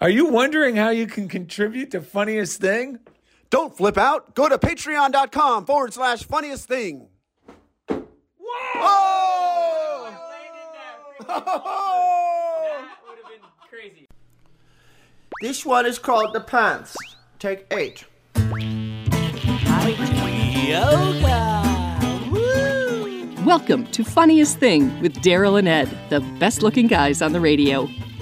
Are you wondering how you can contribute to Funniest Thing? Don't flip out. Go to patreon.com forward slash funniest thing. Whoa! Oh! would have been crazy. This one is called The Pants. Take eight. Yoga! Welcome to Funniest Thing with Darrell and Ed, the best looking guys on the radio.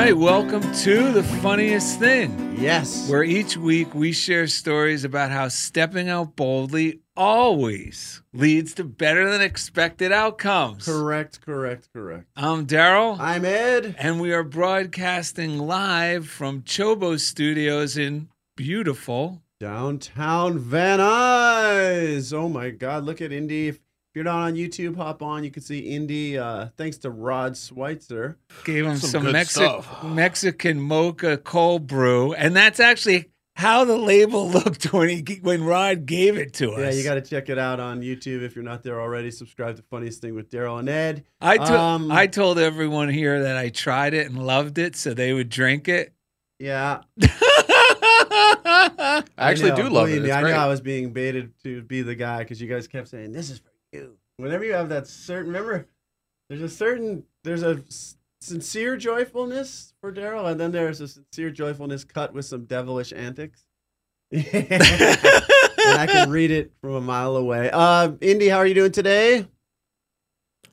Right, welcome to The Funniest Thing, Yes. where each week we share stories about how stepping out boldly always leads to better than expected outcomes. Correct, correct, correct. I'm Darrell. I'm Ed. And we are broadcasting live from Chobo Studios in beautiful. Downtown Van Nuys. Oh my God, look at Indy. If you're not on YouTube, hop on. You can see Indy. Uh, thanks to Rod Schweitzer. Gave him Some some, Mexi- Mexican mocha cold brew, and that's actually how the label looked when he when Rod gave it to us. Yeah, you got to check it out on YouTube if you're not there already. Subscribe to Funniest Thing with Daryl and Ed. I took. Um, I told everyone here that I tried it and loved it, so they would drink it. Yeah, I actually know, do love believe it. me, It's I great. knew I was being baited to be the guy because you guys kept saying this is for you. Whenever you have that certain, remember, there's a certain, there's a sincere joyfulness for Darrell, and then there's a sincere joyfulness cut with some devilish antics. and I can read it from a mile away. Uh, Indy, how are you doing today?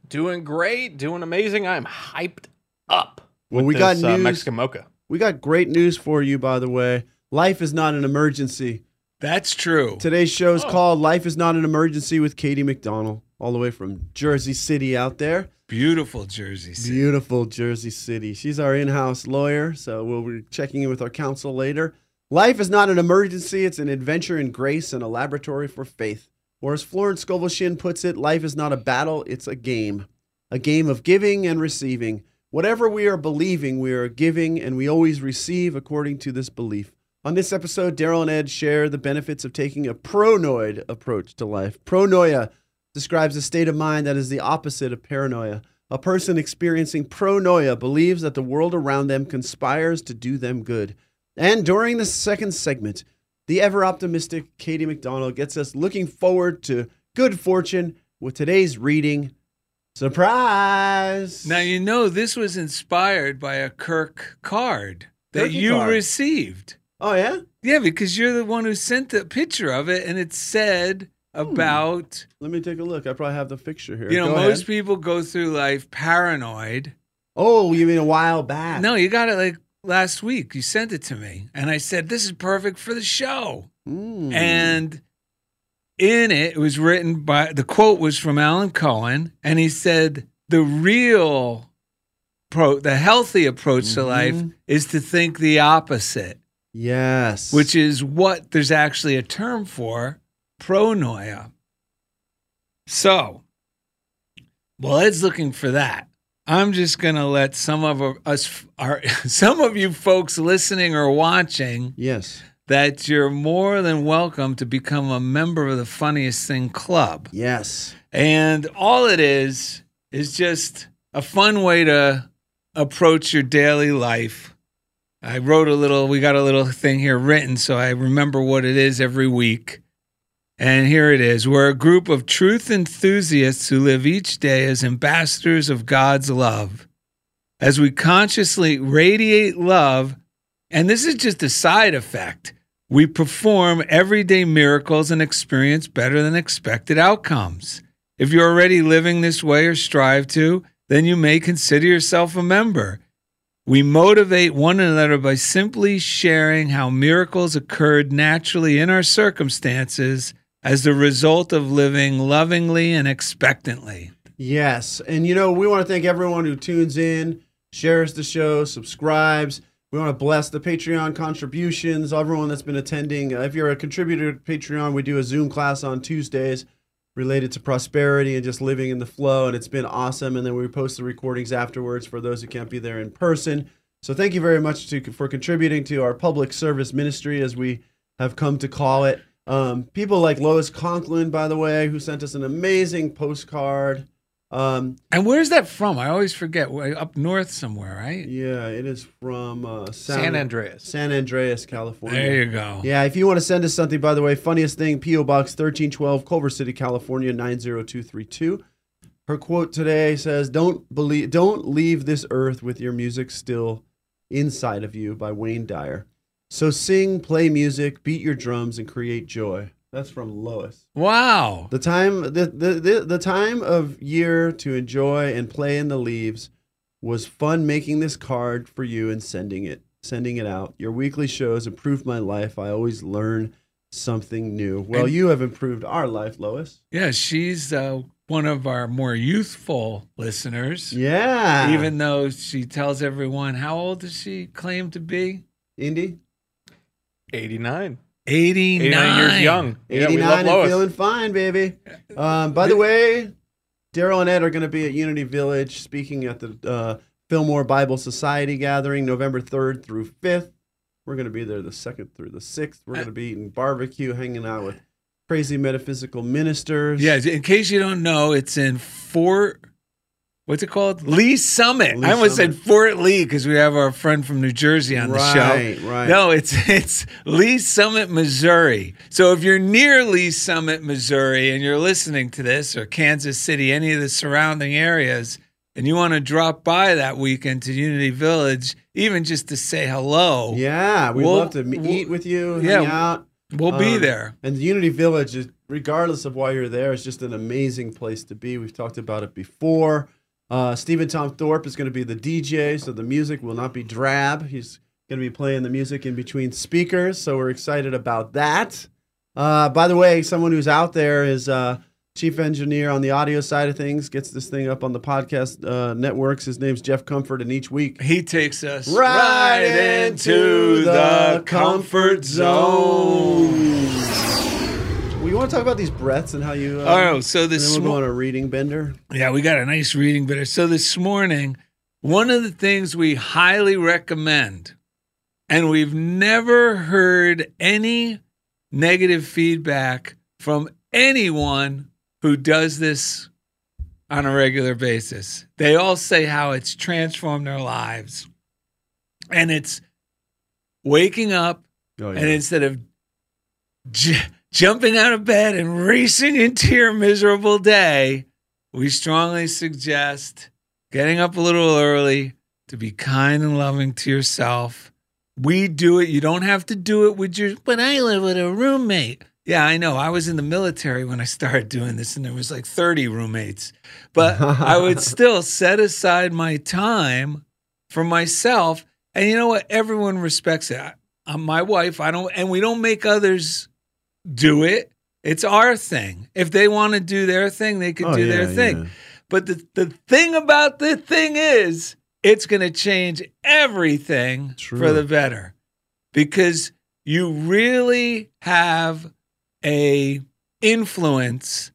Doing great, doing amazing. I'm hyped up. Well, we got this, uh, news. Mexican mocha. We got great news for you, by the way. Life is not an emergency. That's true. Today's show is Oh. called Life is Not an Emergency with Katie McDonnell, all the way from Jersey City out there. Beautiful Jersey City. Beautiful Jersey City. She's our in house lawyer, so we'll be checking in with our counsel later. Life is not an emergency, it's an adventure in grace and a laboratory for faith. Or as Florence Scovel Shinn puts it, life is not a battle, it's a game. A game of giving and receiving. Whatever we are believing, we are giving, and we always receive according to this belief. On this episode, Darrell and Ed share the benefits of taking a pronoid approach to life. Pronoia describes a state of mind that is the opposite of paranoia. A person experiencing pronoia believes that the world around them conspires to do them good. And during the second segment, the ever optimistic Katie McDonnell gets us looking forward to good fortune with today's reading. Surprise! Now you know this was inspired by a Kirk card that you card. received. Oh, yeah? Yeah, because you're the one who sent the picture of it, and it said about Let me take a look. I probably have the fixture here. you know Go most ahead. people go through life paranoid. Oh, you mean a while back? No, you got it like last week. You sent it to me, and I said this is perfect for the show. Mm. And in it, it was written by the quote was from Alan Cohen, and he said the real pro, the healthy approach to life is to think the opposite, yes. which is what there's actually a term for pronoia. So, well, Ed's looking for that. I'm just gonna let some of us, our, some of you folks listening or watching, Yes. that you're more than welcome to become a member of the Funniest Thing Club. Yes. And all it is is just a fun way to approach your daily life. I wrote a little, we got a little thing here written so I remember what it is every week. And here it is. We're a group of truth enthusiasts who live each day as ambassadors of God's love. As we consciously radiate love, and this is just a side effect, we perform everyday miracles and experience better than expected outcomes. If you're already living this way or strive to, then you may consider yourself a member. We motivate one another by simply sharing how miracles occurred naturally in our circumstances as the result of living lovingly and expectantly. Yes. And you know, we want to thank everyone who tunes in shares the show, subscribes. We want to bless the Patreon contributions, everyone that's been attending. Uh, if you're a contributor to Patreon, we do a Zoom class on Tuesdays related to prosperity and just living in the flow, and it's been awesome. And then we post the recordings afterwards for those who can't be there in person. So thank you very much to, for contributing to our public service ministry, as we have come to call it. Um, people like Lois Conklin, by the way, who sent us an amazing postcard. Um, And where's that from? I always forget. Way Up north somewhere, right? yeah, it is from uh, San, San Andreas. San Andreas, California. There you go. Yeah, if you want to send us something, by the way, funniest thing, P.O. Box 1312, Culver City, California, 90232. Her quote today says, Don't believe don't leave this earth with your music still inside of you by Wayne Dyer. So sing, play music, beat your drums, and create joy. That's from Lois. Wow. The time the, the, the, the time of year to enjoy and play in the leaves was fun making this card for you and sending it sending it out. Your weekly shows improve my life. I always learn something new. Well, And- you have improved our life, Lois. Yeah, she's uh, one of our more youthful listeners. Yeah. Even though she tells everyone, how old does she claim to be? Indy, 89. 89. 89 years young. Yeah, we 89 love and feeling fine, baby. Um, by the way, Daryl and Ed are going to be at Unity Village speaking at the uh, Fillmore Bible Society gathering November 3rd through 5th. We're going to be there the 2nd through the 6th. We're going to be eating barbecue, hanging out with crazy metaphysical ministers. Yeah, in case you don't know, it's in Fort. What's it called? Lee Summit. Lee I almost Summit. said Fort Lee because we have our friend from New Jersey on the show. right. right. No, it's it's Lee Summit, Missouri. So if you're near Lee Summit, Missouri, and you're listening to this, or Kansas City, any of the surrounding areas, and you want to drop by that weekend to Unity Village, even just to say hello, Yeah, we'd We'll- love to me- we'll- eat with you, yeah, hang out. we'll be Um, there. And Unity Village, is, regardless of why you're there, is just an amazing place to be. We've talked about it before. Uh, Stephen Tom Thorpe is going to be the DJ, so the music will not be drab. He's going to be playing the music in between speakers, so we're excited about that. Uh, by the way, someone who's out there is uh, chief engineer on the audio side of things, gets this thing up on the podcast uh, networks. His name's Jeff Comfort, and each week He takes us right into the comfort zone. Want to talk about these breaths and how you. Uh, Oh, so this then we'll go on a reading bender. Yeah, we got a nice reading bit. So this morning, one of the things we highly recommend, and we've never heard any negative feedback from anyone who does this on a regular basis. They all say how it's transformed their lives. And it's waking up Oh, and instead of j- jumping out of bed and racing into your miserable day, we strongly suggest getting up a little early to be kind and loving to yourself. We do it. You don't have to do it with your, but I live with a roommate. Yeah, I know. I was in the military when I started doing this, and there was like 30 roommates. But I would still set aside my time for myself. And you know what? Everyone respects it. I- I'm my wife. I don't, and we don't make others do it. It's our thing. If they want to do their thing, they can Oh, do yeah, their thing. yeah. But the, the thing about the thing is, it's going to change everything True. for the better because you really have a influence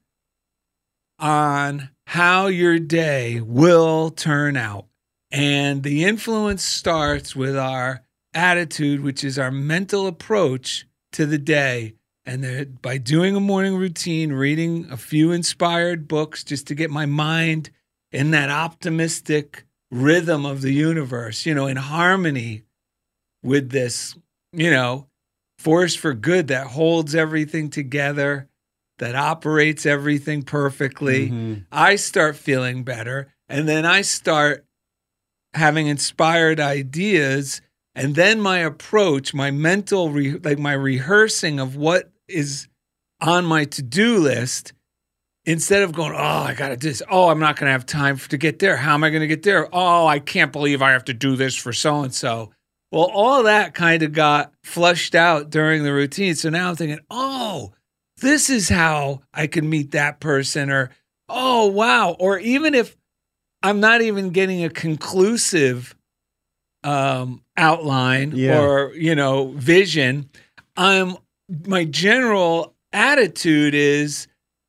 on how your day will turn out. And the influence starts with our attitude, which is our mental approach to the day. And that by doing a morning routine, reading a few inspired books just to get my mind in that optimistic rhythm of the universe, you know, in harmony with this, you know, force for good that holds everything together, that operates everything perfectly. Mhm. I start feeling better. And then I start having inspired ideas. And then my approach, my mental, re- like my rehearsing of what is on my to do list, instead of going, oh, I got to do this. Oh, I'm not going to have time to get there. How am I going to get there? Oh, I can't believe I have to do this for so and so. Well, all that kind of got flushed out during the routine. So now I'm thinking, oh, this is how I can meet that person, or oh, wow. Or even if I'm not even getting a conclusive um, outline Yeah. or you know vision. I'm my general attitude is,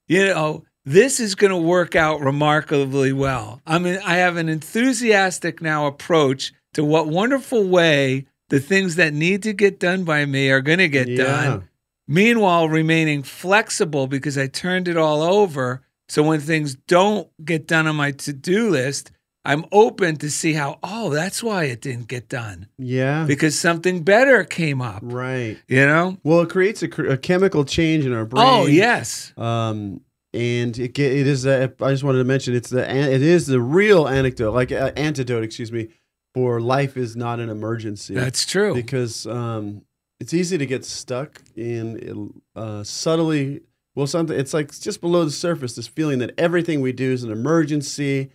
you know, this is going to work out remarkably well. I mean, I have an enthusiastic now approach to what wonderful way the things that need to get done by me are going to get Yeah. done. Meanwhile, remaining flexible because I turned it all over. So when things don't get done on my to do list, I'm open to see how, oh, that's why it didn't get done Yeah. because something better came up, Right. you know? Well, it creates a, a chemical change in our brain. Oh, yes. Um, and it, it is. A, I just wanted to mention it's the it is the real anecdote, like uh, antidote, excuse me, for life is not an emergency. That's true. because um, it's easy to get stuck in uh, subtly. Well, something it's like just below the surface. This feeling that everything we do is an emergency,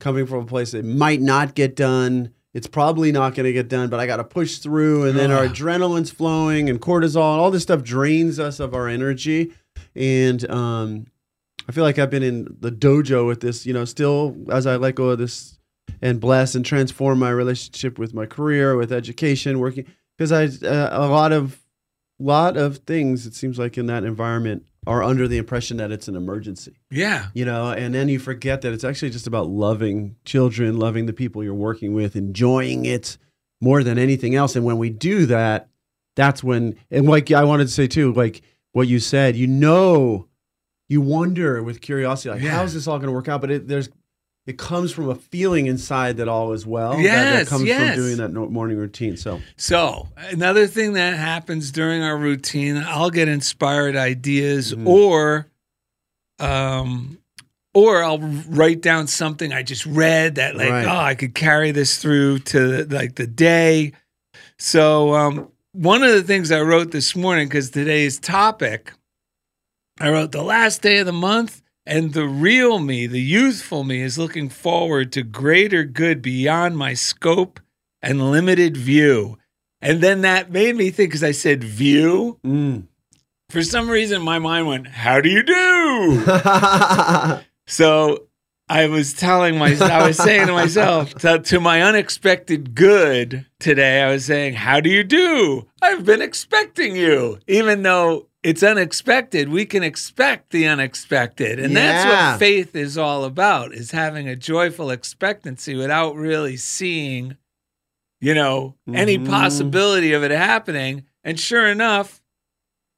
coming from a place that might not get done. It's probably not going to get done, but I got to push through. And then our adrenaline's flowing, and cortisol, and all this stuff drains us of our energy. And um, I feel like I've been in the dojo with this. You know, still as I let go of this and bless and transform my relationship with my career, with education, working because I uh, a lot of lot of things it seems like in that environment are under the impression that it's an emergency yeah. you know and then you forget that it's actually just about loving children loving the people you're working with enjoying it more than anything else and when we do that that's when and like i wanted to say too like what you said you know you wonder with curiosity like Yeah. how is this all going to work out but it, there's it comes from a feeling inside that all is well Yes, that- that, comes yes. from doing that morning routine so So, another thing that happens during our routine, I'll get inspired ideas Mhm. or um or I'll write down something I just read that like, Right. oh, I could carry this through to like the day. So, um one of the things I wrote this morning cuz today's topic I wrote the last day of the month and the real me, the youthful me is looking forward to greater good beyond my scope and limited view. And then that made me think because I said view. mm. For some reason, my mind went, How do you do? so I was telling myself, I was saying to myself, to, to my unexpected good today, I was saying, How do you do? I've been expecting you. Even though it's unexpected, we can expect the unexpected. And that's what faith is all about, is having a joyful expectancy without really seeing, you know, any Mhm. possibility of it happening. And sure enough,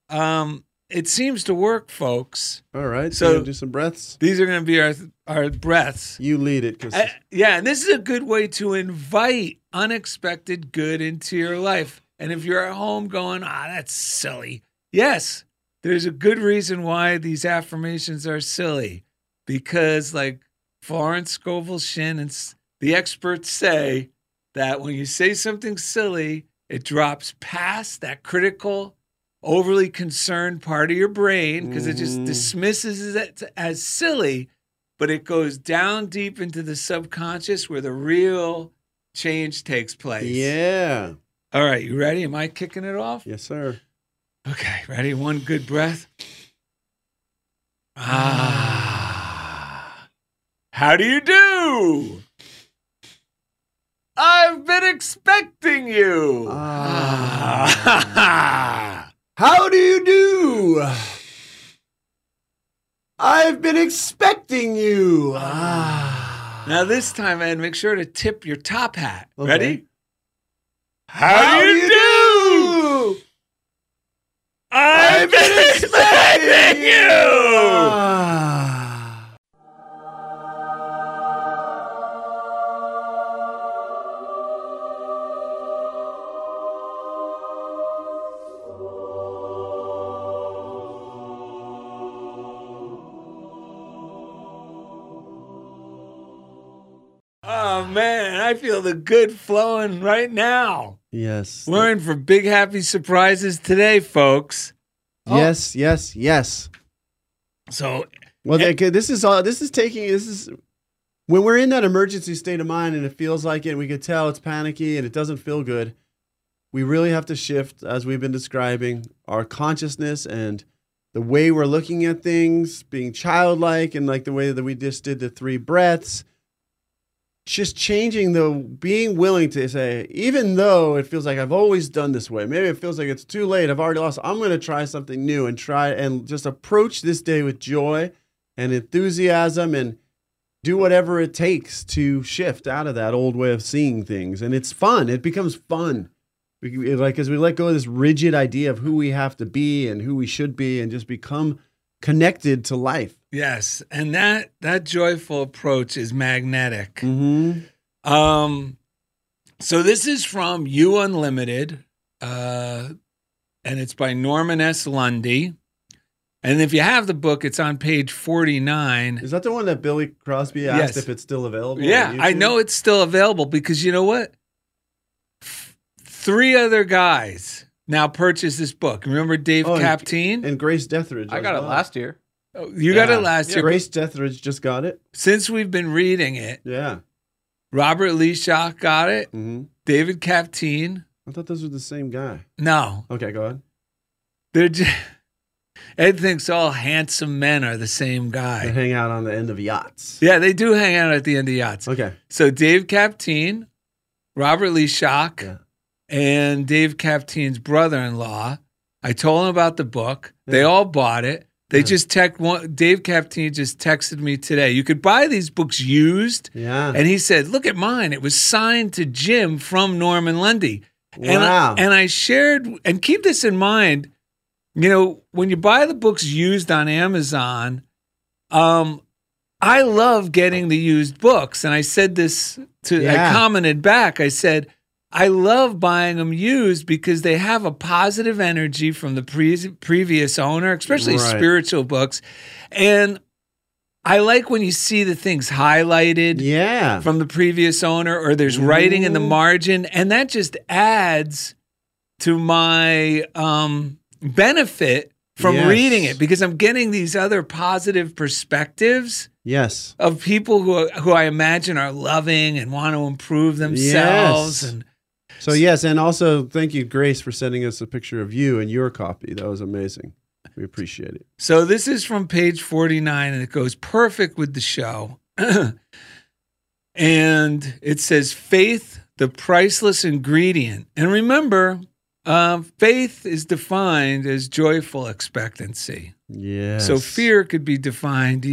um, it seems to work, folks. all right So- do some breaths These are going to be our our breaths. you lead it because Uh, yeah, and this is a good way to invite unexpected good into your life. And if you're at home going, ah, that's silly. Yes, there's a good reason why these affirmations are silly. Because, like Florence Scovel Shinn and the experts say that when you say something silly, it drops past that critical, overly concerned part of your brain because it just Mhm. dismisses it as silly but it goes down deep into the subconscious where the real change takes place. yeah All right, you ready? Am I kicking it off? yes sir Okay, ready? One good breath. Ah. How do you do? I've been expecting you. Ah. How do you do? I've been expecting you. Ah. now this time, Ed, make sure to tip your top hat. Okay. Ready? How, do you, do? I've been expecting you. Ah. I feel the good flowing right now. Yes. We're in for big happy surprises today, folks. Oh. Yes, yes, yes. So Well, this is all. This is taking. This is when we're in that emergency state of mind, and it feels like it. And we could tell it's panicky, and it doesn't feel good. We really have to shift, as we've been describing, our consciousness and the way we're looking at things, being childlike, and like the way that we just did the three breaths. Just changing the being willing to say, even though it feels like I've always done this way, maybe it feels like it's too late, I've already lost, I'm going to try something new and try and just approach this day with joy and enthusiasm and do whatever it takes to shift out of that old way of seeing things. And it's fun, it becomes fun. We, like as we let go of this rigid idea of who we have to be and who we should be and just become connected to life. Yes, and that that joyful approach is magnetic. Mm-hmm. Um, so this is from You Unlimited, uh, and it's by Norman S. Lunde. And if you have the book, it's on page forty nine. Is that the one that Billy Crosby asked Yes. if it's still available? Yeah, I know it's still available because you know what? Three other guys now purchase this book. Remember Dave Oh, and- And Grace Dethridge. I as got it last year. Oh, you got it last Yeah, year. Grace Dethridge just got it. Since we've been reading it, Yeah. Robert Lee Shock got it. hmm David Capteen. I thought those were the same guy. No, Okay, go ahead. they're just, Ed thinks all handsome men are the same guy. They hang out on the end of yachts. Yeah, they do hang out at the end of yachts. Okay. So Dave Capteen, Robert Leashock, Yeah. And Dave Capteen's brother-in-law. I told them about the book. They all bought it. They Yeah. just text one. Dave Capteen just texted me today. You could buy these books used, Yeah. and he said, "Look at mine. It was signed to Jim from Norman Lunde." And wow. I, and I shared, and keep this in mind. You know, when you buy the books used on Amazon, um, I love getting the used books. And I said this to, I commented back. I said, I love buying them used because they have a positive energy from the pre- previous owner, especially Right. spiritual books. And I like when you see the things highlighted yeah. from the previous owner or there's writing in the margin and that just adds to my um benefit from Yes. reading it because I'm getting these other positive perspectives yes. of people who who I imagine are loving and want to improve themselves Yes. and So yes, and also thank you, Grace, for sending us a picture of you and your copy. That was amazing. We appreciate it. So this is from page 49 and it goes perfect with the show. and it says faith, the priceless ingredient. And remember, uh, faith is defined as joyful expectancy. Yes. So fear could be defined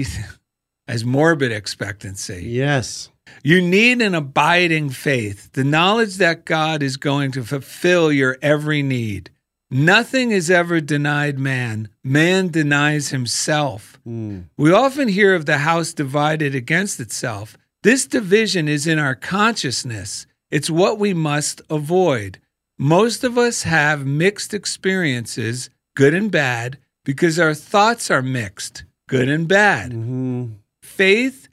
as morbid expectancy. Yes. You need an abiding faith, the knowledge that God is going to fulfill your every need. Nothing is ever denied man, man denies himself. Mm. We often hear of the house divided against itself. This division is in our consciousness. It's what we must avoid. Most of us have mixed experiences, good and bad, because our thoughts are mixed, good and bad. Mhm. Faith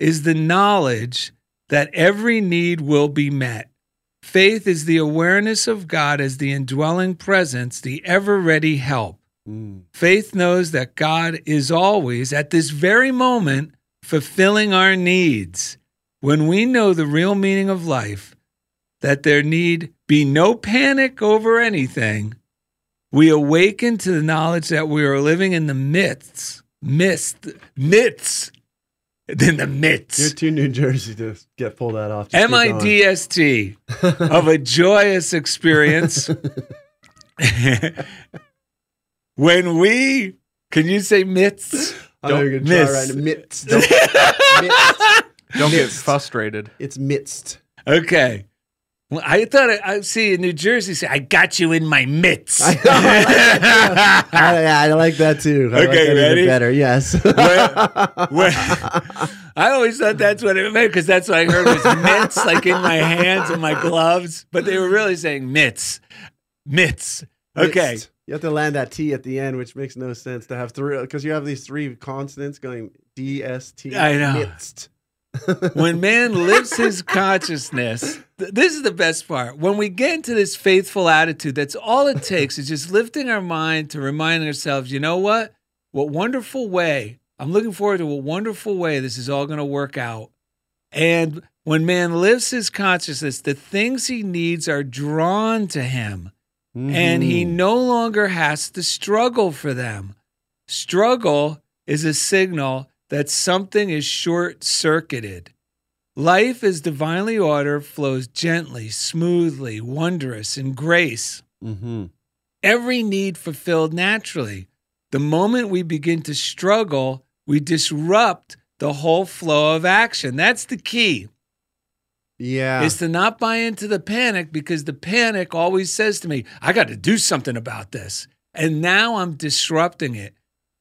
is the knowledge that every need will be met. Faith is the awareness of God as the indwelling presence, the ever ready help. Mm. Faith knows that God is always, at this very moment, fulfilling our needs. When we know the real meaning of life, that there need be no panic over anything, we awaken to the knowledge that we are living in the midst, midst, midst, in the mitts. You're midst, too New Jersey to get pull that off. Just M keep I going. D S T, of a joyous experience. when we, can you say midst? I know you're Don't gonna try miss. right in midst. Don't- midst. Don't get frustrated. It's midst. Okay. Well, I thought I, I see in New Jersey say, I got you in my mitts. I know, I like that too. I, like that too. I Okay, that ready? better. Yes. When- I always thought that's what it meant because that's what I heard was mitts, like in my hands and my gloves. But they were really saying mitts. Mitts. Okay. You have to land that T at the end, which makes no sense to have three because you have these three consonants going D S T. I know. When man lifts his consciousness, this is the best part. When we get into this faithful attitude, that's all it takes is just lifting our mind to remind ourselves, you know what? What wonderful way. I'm looking forward to a wonderful way this is all going to work out. And when man lifts his consciousness, the things he needs are drawn to him and he Mhm. no longer has to struggle for them. Struggle is a signal that something is short circuited. Life is divinely ordered, flows gently, smoothly, wondrous, in grace. Mm-hmm. Every need fulfilled naturally. The moment we begin to struggle, we disrupt the whole flow of action. That's the key. Yeah. Is to not buy into the panic because the panic always says to me, I got to do something about this. And now I'm disrupting it.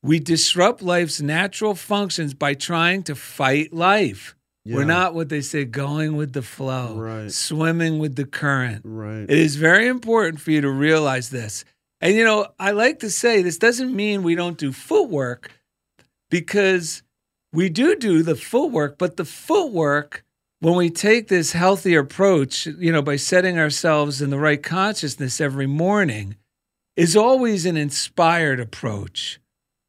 We disrupt life's natural functions by trying to fight life. We're not what they say going with the flow, Right. swimming with the current. Right. It is very important for you to realize this. And you know, I like to say this doesn't mean we don't do footwork because we do do the footwork, but the footwork, when we take this healthy approach, you know, by setting ourselves in the right consciousness every morning, is always an inspired approach.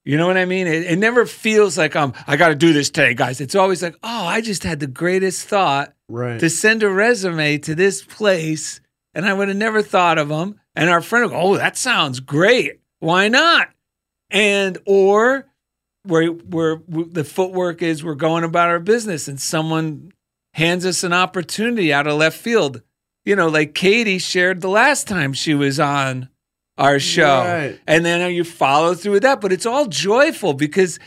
You know what I mean? It, it never feels like um, I got to do this today, guys. It's always like, oh, I just had the greatest thought right. to send a resume to this place, and I would have never thought of them. And our friend would go, "Oh, that sounds great. Why not?" And or where where the footwork is, we're going about our business, and someone hands us an opportunity out of left field. You know, like Katie shared the last time she was on our show, Right. and then you follow through with that. But it's all joyful because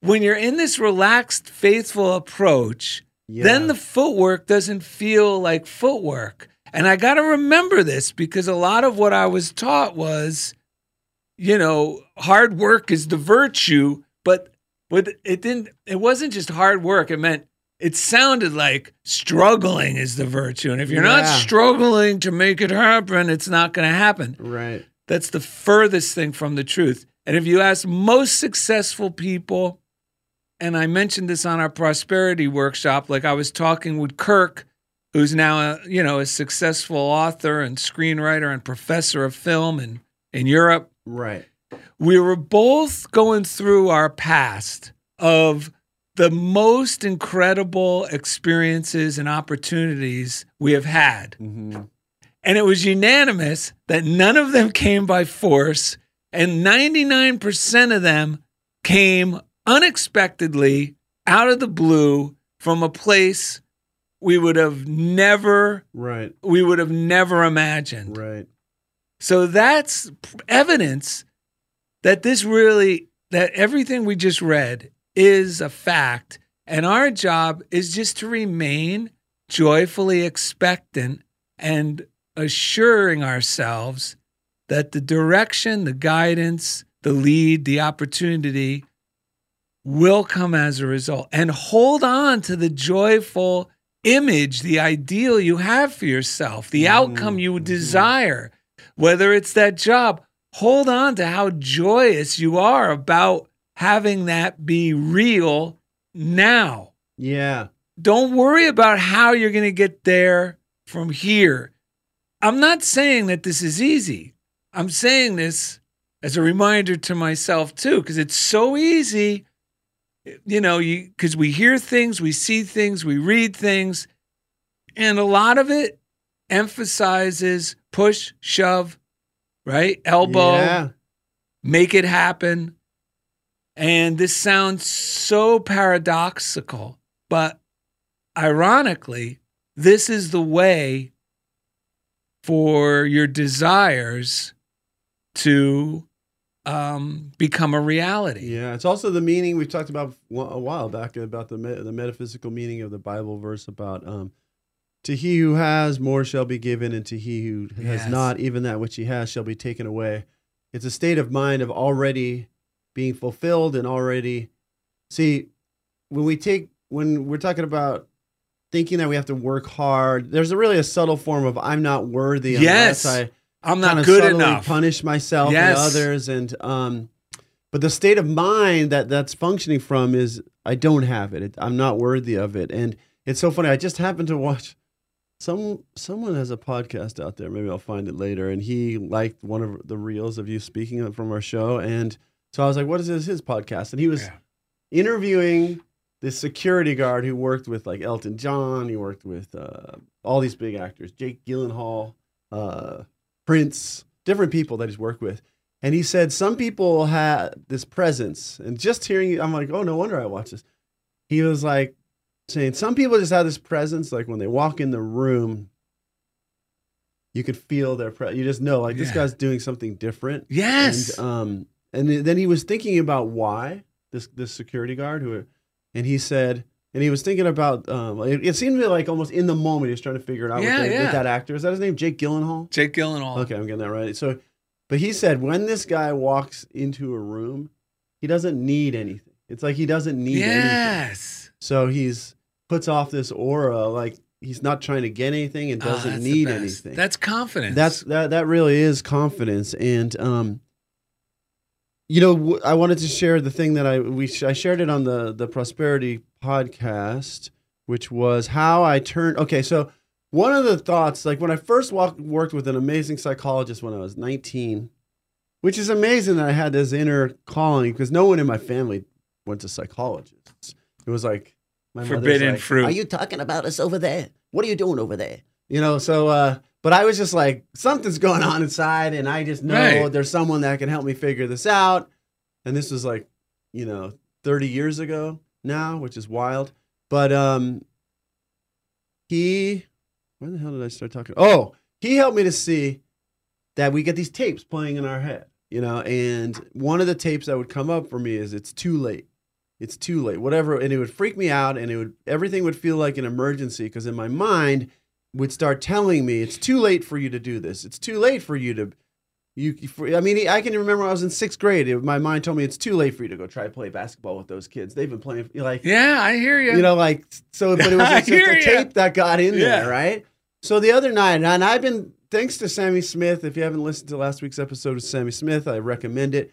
when you're in this relaxed, faithful approach, Yeah. then the footwork doesn't feel like footwork. And I got to remember this because a lot of what I was taught was, you know, hard work is the virtue, but but it didn't it wasn't just hard work. It meant it sounded like struggling is the virtue. And if you're not struggling to make it happen, it's not going to happen. right. That's the furthest thing from the truth. And if you ask most successful people, and I mentioned this on our prosperity workshop, like I was talking with Kirk, who's now a, you know a successful author and screenwriter and professor of film in, in Europe. Right. We were both going through our past of the most incredible experiences and opportunities we have had. Mm-hmm. And it was unanimous that none of them came by force, and 99% of them came unexpectedly out of the blue from a place we would have never Right. we would have never imagined. Right. So that's evidence that this really that everything we just read is a fact and our job is just to remain joyfully expectant and assuring ourselves that the direction, the guidance, the lead, the opportunity will come as a result. And hold on to the joyful image, the ideal you have for yourself, the mm-hmm. outcome you mm-hmm. desire, whether it's that job. Hold on to how joyous you are about having that be real now. Yeah. Don't worry about how you're going to get there from here. I'm not saying that this is easy. I'm saying this as a reminder to myself too, because it's so easy. You know, you because we hear things, we see things, we read things, and a lot of it emphasizes push, shove, right? Elbow, Yeah. make it happen. And this sounds so paradoxical, but ironically, this is the way for your desires to um, become a reality. Yeah, it's also the meaning we've talked about a while back about the the metaphysical meaning of the Bible verse about um, to he who has more shall be given, and to he who has Yes. not, even that which he has shall be taken away. It's a state of mind of already being fulfilled and already see when we take when we're talking about thinking that we have to work hard. There's a really a subtle form of I'm not worthy Yes. I I'm not good enough. punish myself Yes. and others and um but the state of mind that that's functioning from is i don't have it. it i'm not worthy of it and it's so funny i just happened to watch some someone has a podcast out there maybe i'll find it later and he liked one of the reels of you speaking from our show and so i was like what is this his podcast and he was Yeah. interviewing this security guard who worked with like elton john he worked with uh, all these big actors jake gyllenhaal uh, Prince, different people that he's worked with. And he said some people had this presence. And just hearing it, I'm like, oh, no wonder I watch this. He was like, saying some people just have this presence, like when they walk in the room, you could feel their pre- you just know like this Yeah. guy's doing something different. Yes. And um and then he was thinking about why this this security guard who and he said and he was thinking about um it, it seemed to be like almost in the moment he was trying to figure it out Yeah, with, the- yeah. with that actor. Is that his name? Jake Gyllenhaal? Jake Gyllenhaal. Okay, I'm getting that right. So but he said when this guy walks into a room, he doesn't need anything. It's like he doesn't need anything. Yes. So he's puts off this aura like he's not trying to get anything and Oh, doesn't the need anything. That's confidence. That's that that really is confidence and um you know I wanted to share the thing that I we sh- I shared it on the the prosperity podcast which was how I turned okay so one of the thoughts like when I first walked, worked with an amazing psychologist when I was 19 which is amazing that I had this inner calling because no one in my family went to psychologists it was like Forbidden like, fruit. Are you talking about us over there? What are you doing over there? You know, so uh but I was just like something's going on inside and I just know Right. there's someone that can help me figure this out. And this was like, you know, 30 years ago now, which is wild. But um he where the hell did I start talking? Oh, he helped me to see that we get these tapes playing in our head, you know, and one of the tapes that would come up for me is it's too late. It's too late. Whatever, and it would freak me out and it would everything would feel like an emergency because in my mind would start telling me it's too late for you to do this. It's too late for you to you for, I mean, I can remember I was in 6th grade, it- my mind told me it's too late for you to go try to play basketball with those kids. They've been playing like yeah, I hear you. you know, like so. But it was just a tape that got in Yeah. there, right? So the other night, and I've been thanks to Sammy Smith. If you haven't listened to last week's episode of Sammy Smith, I recommend it.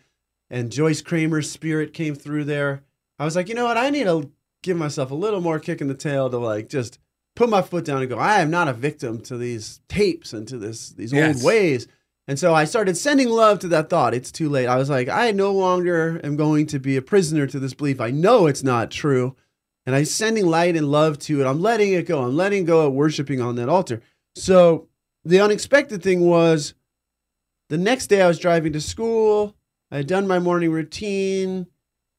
And Joyce Kramer's spirit came through there. I was like, you know what? I need to give myself a little more kick in the tail to like just put my foot down and go. I am not a victim to these tapes and to this these Yes. old ways. And so I started sending love to that thought. It's too late. I was like, I no longer am going to be a prisoner to this belief. I know it's not true and I'm sending light and love to it. I'm letting it go. I'm letting go of worshiping on that altar. So the unexpected thing was the next day I was driving to school. I had done my morning routine,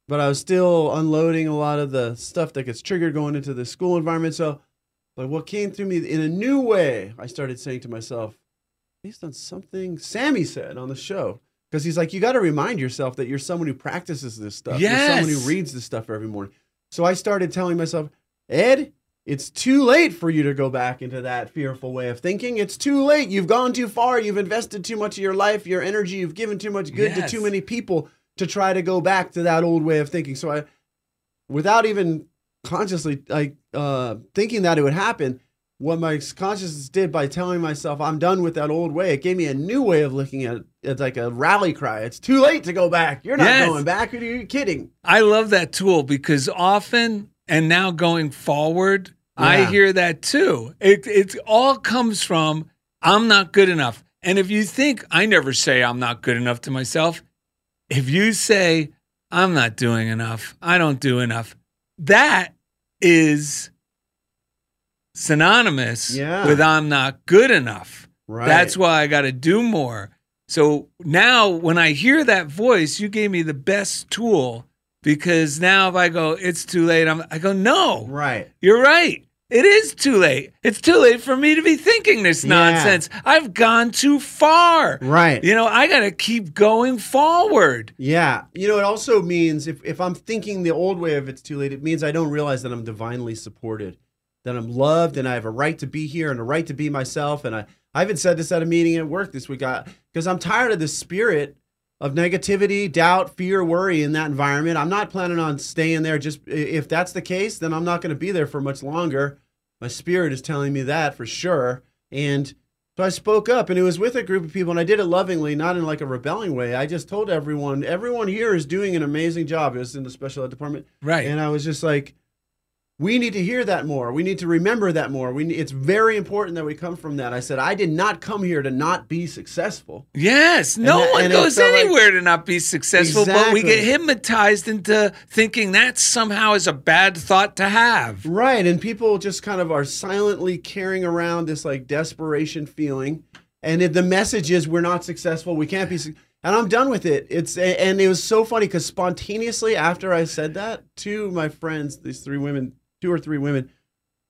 but I was still unloading a lot of the stuff that gets triggered going into the school environment. So, like, what came through me in a new way, I started saying to myself, based on something Sammy said on the show, because he's like, you got to remind yourself that you're someone who practices this stuff. You're someone who reads this stuff every morning. So I started telling myself, Ed, it's too late for you to go back into that fearful way of thinking. It's too late. You've gone too far. You've invested too much of your life, your energy. You've given too much good Yes. to too many people to try to go back to that old way of thinking. So I, without even consciously like uh, thinking that it would happen, what my consciousness did by telling myself I'm done with that old way, it gave me a new way of looking at it. It's like a rally cry. It's too late to go back. You're not Yes. going back. Are you kidding? I love that tool because often and now going forward, I hear that too. It it all comes from I'm not good enough. And if you think I never say I'm not good enough to myself, if you say I'm not doing enough, I don't do enough, that is synonymous Yeah. with I'm not good enough. Right. That's why I got to do more. So now when I hear that voice, you gave me the best tool because now if I go, it's too late, I'm, I go, no, right. you're right. It is too late. It's too late for me to be thinking this Yeah. nonsense. I've gone too far. Right. You know, I got to keep going forward. Yeah. You know, it also means if, if I'm thinking the old way of it's too late, it means I don't realize that I'm divinely supported, that I'm loved and I have a right to be here and a right to be myself. And I, I even said this at a meeting at work this week because I'm tired of the spirit of negativity, doubt, fear, worry in that environment. I'm not planning on staying there. Just if that's the case, then I'm not going to be there for much longer. My spirit is telling me that for sure. And so I spoke up and it was with a group of people and I did it lovingly, not in like a rebelling way. I just told everyone, everyone here is doing an amazing job. It was in the special ed department. Right. And I was just like, we need to hear that more. We need to remember that more. We ne- it's very important that we come from that. I said, I did not come here to not be successful. Yes, no that- one goes felt like- anywhere to not be successful, but we get hypnotized into thinking that somehow is a bad thought to have. Right. And people just kind of are silently carrying around this like desperation feeling. And if the message is we're not successful, we can't be. Su-. And I'm done with it. It's and it was so funny because spontaneously after I said that, two of my friends, these three women, two or three women.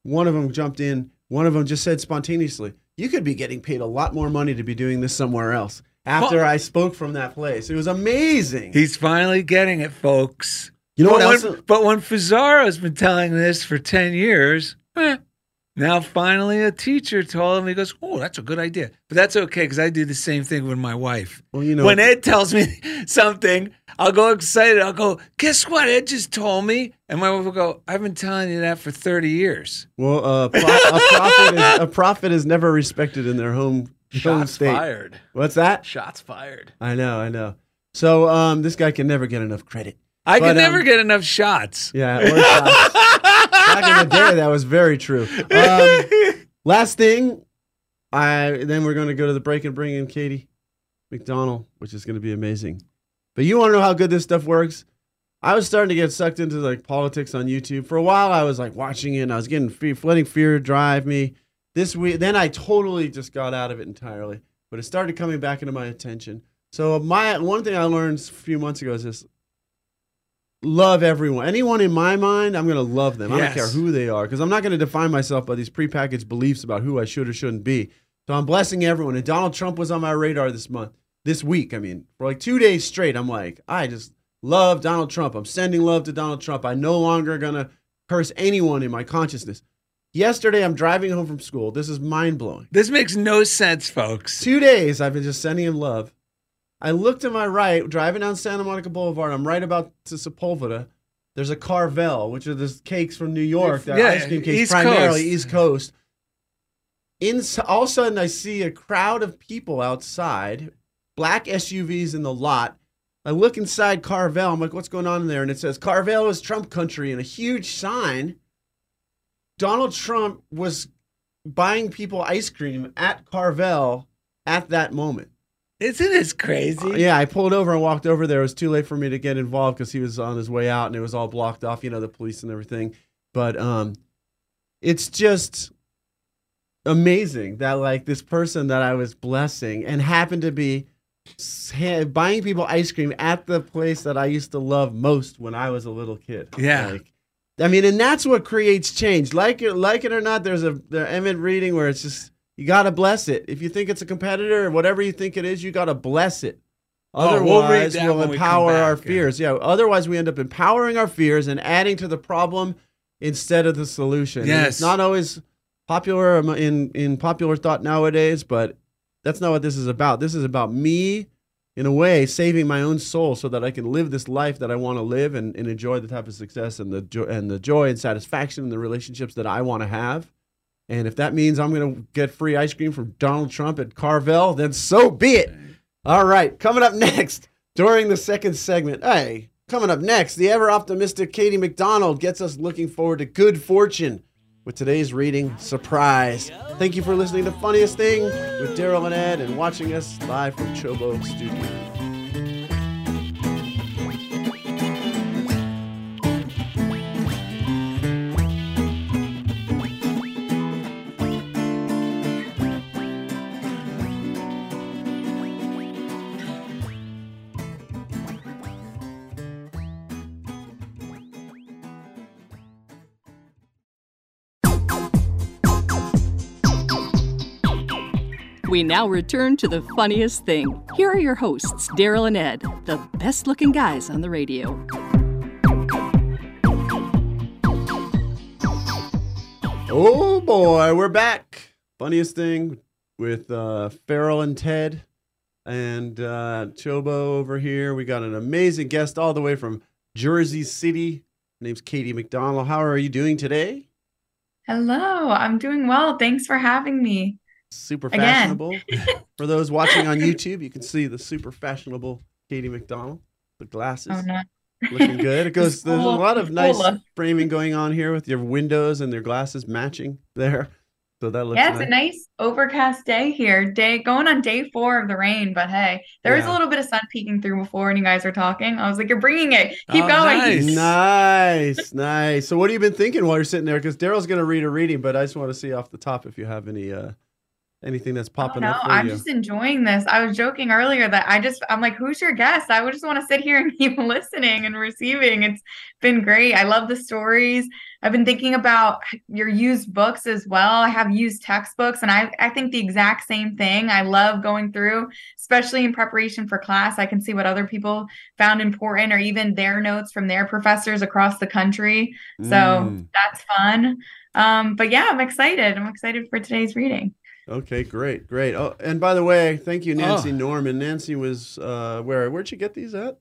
One of them jumped in. One of them just said spontaneously, "You could be getting paid a lot more money to be doing this somewhere else." After Well- I spoke from that place, it was amazing. He's finally getting it, folks. you know what but, else? when, but when Fazzaro's been telling this for 10 years, eh, now finally a teacher told him, he goes, Oh, that's a good idea. But that's okay because I do the same thing with my wife. well, you know, when Ed tells me something, I'll go excited. I'll go, Guess what? Ed just told me. And my wife will go, I've been telling you that for 30 years. well, uh, pro- a prophet is a prophet is never respected in their home home Shots state. fired. What's that? Shots fired. I know, I know. So um, this guy can never get enough credit. I But, can never um, get enough shots. Yeah, or shots. back in the day, that was very true. Um, last thing, I then we're going to go to the break and bring in Katie McDonnell, which is going to be amazing. But you want to know how good this stuff works? I was starting to get sucked into like politics on YouTube. For a while, I was like watching it, and I was getting fe- letting fear drive me. This week, then I totally just got out of it entirely. But it started coming back into my attention. So my one thing I learned a few months ago is this: love everyone. Anyone in my mind, I'm going to love them. I don't care who they are because I'm not going to define myself by these prepackaged beliefs about who I should or shouldn't be. So I'm blessing everyone. And Donald Trump was on my radar this month, this week. I mean, for like two days straight, I'm like, I just love Donald Trump. I'm sending love to Donald Trump. I'm no longer going to curse anyone in my consciousness. Yesterday, I'm driving home from school. This is mind blowing. This makes no sense, folks. Two days I've been just sending him love. I look to my right, driving down Santa Monica Boulevard. I'm right about to Sepulveda. There's a Carvel, which are the cakes from New York. They're Yeah, ice cream cakes, East primarily Coast. East Coast. In, all of a sudden, I see a crowd of people outside, black SUVs in the lot. I look inside Carvel. I'm like, what's going on in there? And it says, Carvel is Trump country, and a huge sign. Donald Trump was buying people ice cream at Carvel at that moment. Isn't this crazy? Uh, yeah, I pulled over and walked over there. It was too late for me to get involved because he was on his way out and it was all blocked off, you know, the police and everything. But um, it's just amazing that like this person that I was blessing and happened to be buying people ice cream at the place that I used to love most when I was a little kid. Yeah. Like, I mean, and that's what creates change. Like it, like it or not, there's a the Emmet reading where it's just you gotta bless it. If you think it's a competitor or whatever you think it is, you gotta bless it. Oh, we'll Otherwise, we'll when we empower our back, yeah. fears. Yeah. Otherwise, we end up empowering our fears and adding to the problem instead of the solution. And Yes. it's not always popular in in popular thought nowadays, but that's not what this is about. This is about me, in a way, saving my own soul so that I can live this life that I want to live and, and enjoy the type of success and the jo- and the joy and satisfaction and the relationships that I want to have. And if that means I'm going to get free ice cream from Donald Trump at Carvel, then so be it. All right, coming up next during the second segment. Hey, coming up next, the ever optimistic Katie McDonnell gets us looking forward to good fortune with today's reading, Surprise. Thank you for listening to Funniest Thing with Darrell and Ed and watching us live from Chobo Studio. We now return to the funniest thing. Here are your hosts, Darrell and Ed, the best looking guys on the radio. Oh boy, we're back. Funniest thing with uh, Farrell and Ted and uh, Chobo over here. We got an amazing guest all the way from Jersey City. Her name's Katie McDonnell. How are you doing today? Hello, I'm doing well. Thanks for having me. Super Again. fashionable. For those watching on YouTube, you can see the super fashionable Katie McDonnell. The glasses Oh no. looking good. It goes. There's a lot of nice framing going on here with your windows and your glasses matching there. So that looks Yeah, it's nice. a nice overcast day here. Day going on day four of the rain, but hey, there was a little bit of sun peeking through before when you guys were talking. I was like, "You're bringing it. Keep Oh, going." nice. Nice, nice. So, what have you been thinking while you're sitting there? Because Darrell's going to read a reading, but I just want to see off the top if you have any uh, anything that's Oh, popping no, up for I'm you. just enjoying this. I was joking earlier that I just, I'm like, who's your guest? I would just want to sit here and keep listening and receiving. It's been great. I love the stories. I've been thinking about your used books as well. I have used textbooks, and I, I think the exact same thing. I love going through, especially in preparation for class. I can see what other people found important or even their notes from their professors across the country. So Mm. that's fun. Um, but yeah, I'm excited. I'm excited for today's reading. Okay, great, great. Oh, and by the way, thank you, Nancy Oh. Norman. Nancy was uh, where? Where'd you get these at?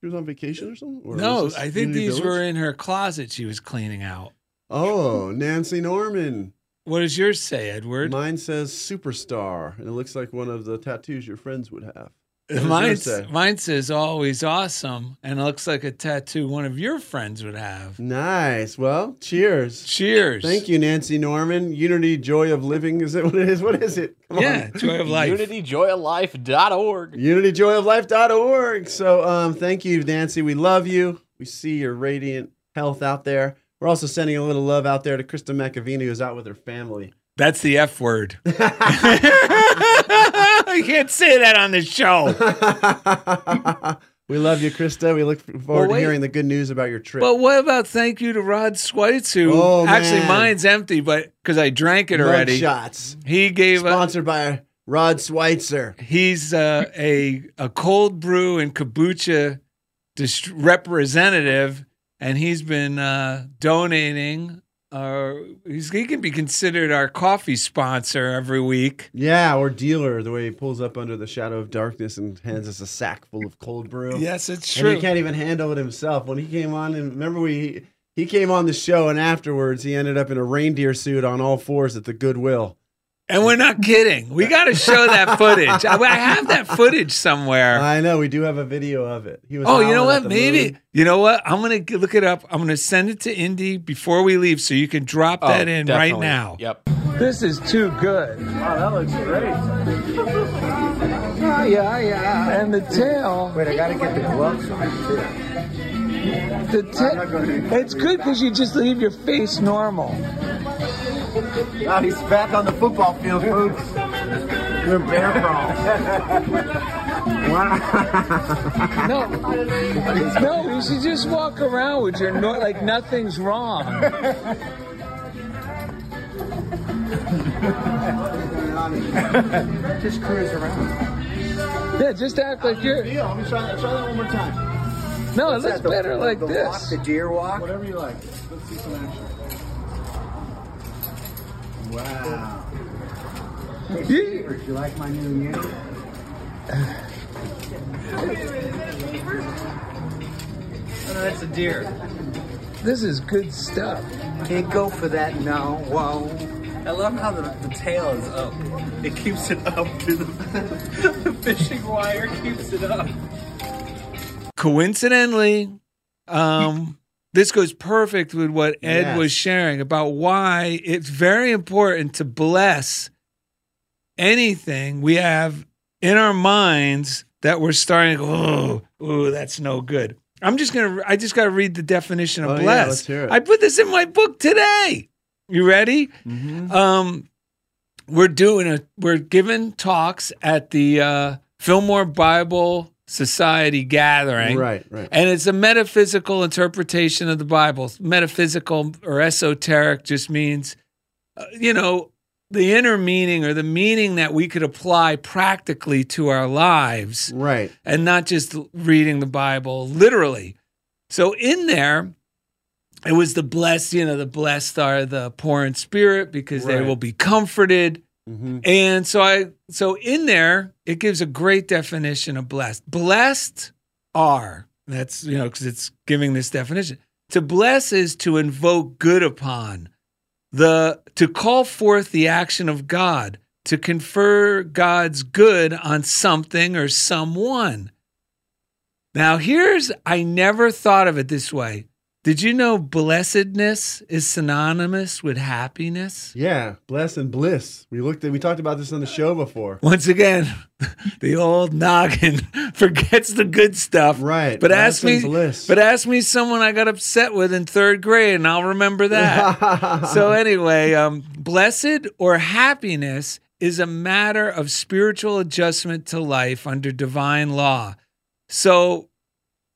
She was on vacation or something? Or no, I think these were in her closet she was cleaning out. Oh, Nancy Norman. What does yours say, Edward? Mine says superstar, and it looks like one of the tattoos your friends would have. What does Mine, yours say? mine says always awesome and it looks like a tattoo one of your friends would have. Nice. Well, cheers. Cheers. Thank you, Nancy Norman. Unity Joy of Living. Is it what it is? What is it? Come on. Yeah, joy of life. UnityJoyofLife.org. UnityJoyofLife.org. So um, thank you, Nancy. We love you. We see your radiant health out there. We're also sending a little love out there to Krista McAvini, who's out with her family. That's the F word. you can't say that on the show. we love you, Krista. We look forward to hearing the good news about your trip. But what about thank you to Rod Schweitz, who Oh, actually man. mine's empty, but because I drank it Mug already. shots. He gave a, Sponsored by Rod Schweitzer. he's uh, a a cold brew and kombucha dist- representative, and he's been uh, donating. Uh, he's, he can be considered our coffee sponsor every week. Yeah, or dealer, the way he pulls up under the shadow of darkness and hands us a sack full of cold brew. Yes, it's And true. he can't even handle it himself. When he came on, and remember we he came on the show, and afterwards he ended up in a reindeer suit on all fours at the Goodwill. And we're not kidding. We got to show that footage. I, I have that footage somewhere. I know we do have a video of it. He was. Oh, you know what? Maybe. moon. You know what? I'm going to look it up. I'm going to send it to Indy before we leave so you can drop that oh, in right now. Yep. This is too good. Wow, that looks great. Oh, yeah, yeah. And the tail. Wait, I gotta get the gloves on too. The tail. It's good because you just leave your face normal. Wow, he's back on the football field, folks. We're bear crawl. wow. No, no, you should just walk around with your no, like nothing's wrong. Just cruise around. Yeah, just act like you're. Yeah, let me try that. Try that one more time. No, it What's looks that, the- better the- like the this. Walk, the deer walk. Whatever you like. Let's see some action. Wow. Hey, You- Steve, you like my new unit? Oh, no, that's a deer. This is good stuff. Can't go for that now. Whoa. I love how the, the tail is up. It keeps it up to the, the fishing wire keeps it up. Coincidentally, um, this goes perfect with what Ed Yes. was sharing about why it's very important to bless anything we have in our minds that we're starting to go, oh, oh, that's no good. I'm just gonna. I just got to read the definition of Oh, yeah, bless. let's hear it. I put this in my book today. You ready? Mm-hmm. Um, we're doing a we're giving talks at the uh, Fillmore Bible Society gathering, Right, right. And it's a metaphysical interpretation of the Bible. Metaphysical or esoteric just means, uh, you know, the inner meaning or the meaning that we could apply practically to our lives Right. and not just reading the Bible literally. So in there, it was the blessed, you know, the blessed are the poor in spirit because they will be comforted. Mm-hmm. And so I so in there it gives a great definition of blessed. Blessed are that's you know because it's giving this definition. To bless is to invoke good upon, the to call forth the action of God, to confer God's good on something or someone. Now here's I never thought of it this way. Did you know blessedness is synonymous with happiness? Yeah, bless and bliss. We looked at. We talked about this on the show before. Once again, the old noggin forgets the good stuff. Right. But ask me, bliss. but ask me someone I got upset with in third grade, and I'll remember that. so anyway, um, blessed or happiness is a matter of spiritual adjustment to life under divine law. So,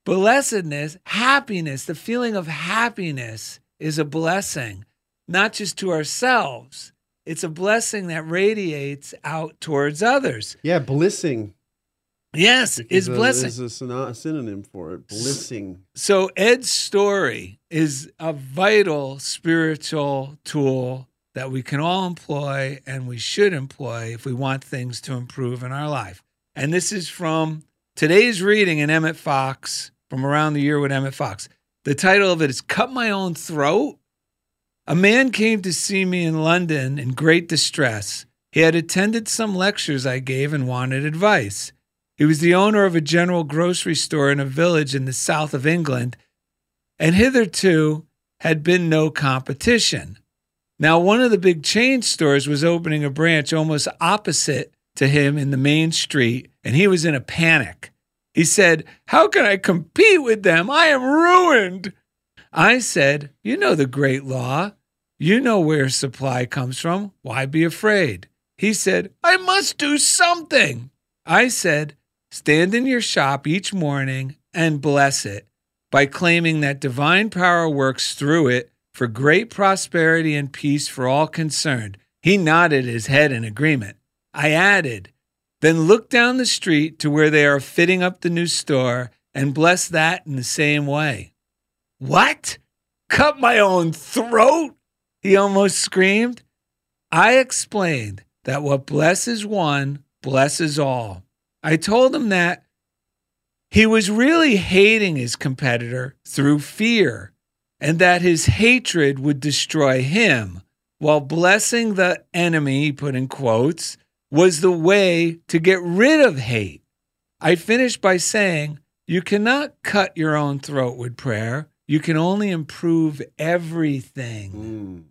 blessedness, happiness, the feeling of happiness is a blessing, not just to ourselves. It's a blessing that radiates out towards others. Yeah, blissing Yes, is blessing. is a synonym for it. Blissing. So Ed's story is a vital spiritual tool that we can all employ and we should employ if we want things to improve in our life. And this is from today's reading in Emmet Fox from around the year with Emmet Fox. The title of it is Cut My Own Throat. A man came to see me in London in great distress. He had attended some lectures I gave and wanted advice. He was the owner of a general grocery store in a village in the south of England, and hitherto had been no competition. Now, one of the big chain stores was opening a branch almost opposite to him in the main street, and he was in a panic. He said, How can I compete with them? I am ruined. I said, You know the great law. You know where supply comes from. Why be afraid? He said, I must do something. I said, Stand in your shop each morning and bless it by claiming that divine power works through it for great prosperity and peace for all concerned. He nodded his head in agreement. I added, Then look down the street to where they are fitting up the new store and bless that in the same way. What? Cut my own throat? He almost screamed. I explained that what blesses one blesses all. I told him that he was really hating his competitor through fear and that his hatred would destroy him, while blessing the enemy, put in quotes, was the way to get rid of hate. I finished by saying, You cannot cut your own throat with prayer. You can only improve everything. Mm.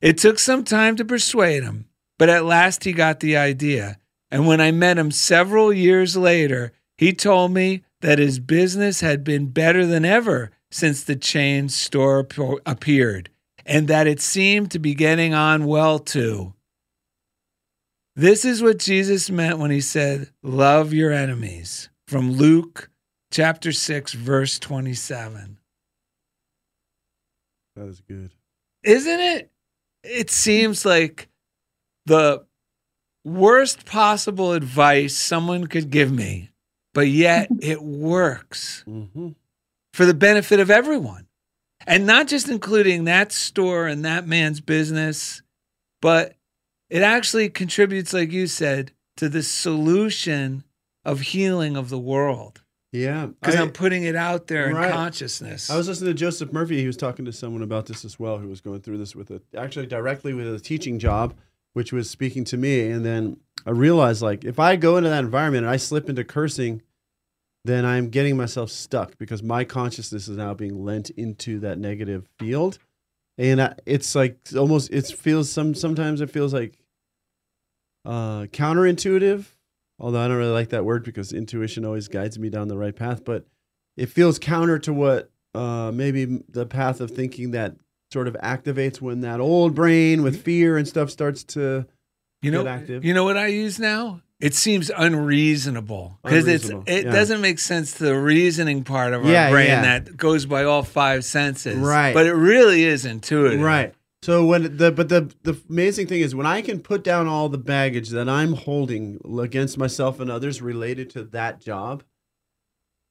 It took some time to persuade him, but at last he got the idea. And when I met him several years later, he told me that his business had been better than ever since the chain store appeared, and that it seemed to be getting on well too. This is what Jesus meant when he said, Love your enemies, from Luke chapter 6, verse 27. That is good. isn't it? It seems like the worst possible advice someone could give me, but yet it works hmm for the benefit of everyone. And not just including that store and that man's business, but it actually contributes, like you said, to the solution of healing of the world. Yeah. Because I'm putting it out there in consciousness. I was listening to Joseph Murphy. He was talking to someone about this as well, who was going through this with a actually directly with a teaching job, which was speaking to me. And then I realized, like, if I go into that environment and I slip into cursing, then I'm getting myself stuck because my consciousness is now being lent into that negative field, and I, it's like almost it feels some sometimes it feels like uh, counterintuitive. Although I don't really like that word because intuition always guides me down the right path, but it feels counter to what uh, maybe the path of thinking that sort of activates when that old brain with fear and stuff starts to you know, get active. You know what I use now? It seems unreasonable because it's it yeah. doesn't make sense to the reasoning part of our Yeah, brain yeah. that goes by all five senses. Right. But it really is intuitive. Right. So when the but the the amazing thing is when I can put down all the baggage that I'm holding against myself and others related to that job,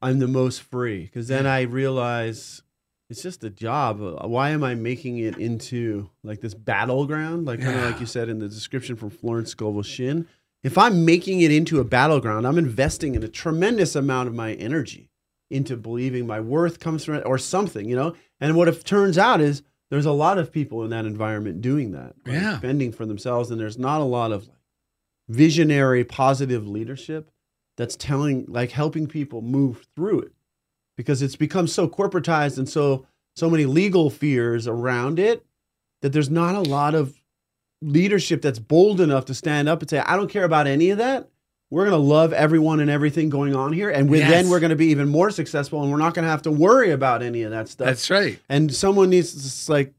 I'm the most free because then I realize it's just a job. Why am I making it into like this battleground? Like kind of Yeah. like you said in the description from Florence Scovel Shinn. If I'm making it into a battleground, I'm investing in a tremendous amount of my energy into believing my worth comes from it or something, you know? And what it turns out is there's a lot of people in that environment doing that, like, Yeah. spending for themselves, and there's not a lot of visionary, positive leadership that's telling, like, helping people move through it because it's become so corporatized and so so many legal fears around it that there's not a lot of leadership that's bold enough to stand up and say, I don't care about any of that. We're going to love everyone and everything going on here. And with, then we're going to be even more successful and we're not going to have to worry about any of that stuff. That's right. and someone needs to like,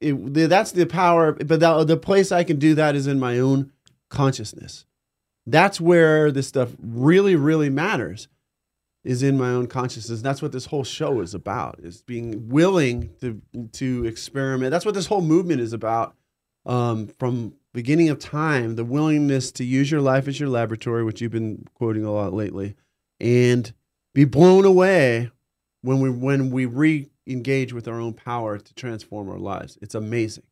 it, that's the power. But the, the place I can do that is in my own consciousness. That's where this stuff really, really matters is in my own consciousness. That's what this whole show is about, is being willing to to experiment. That's what this whole movement is about. Um, from beginning of time, the willingness to use your life as your laboratory, which you've been quoting a lot lately, and be blown away when we when we re-engage with our own power to transform our lives. It's amazing.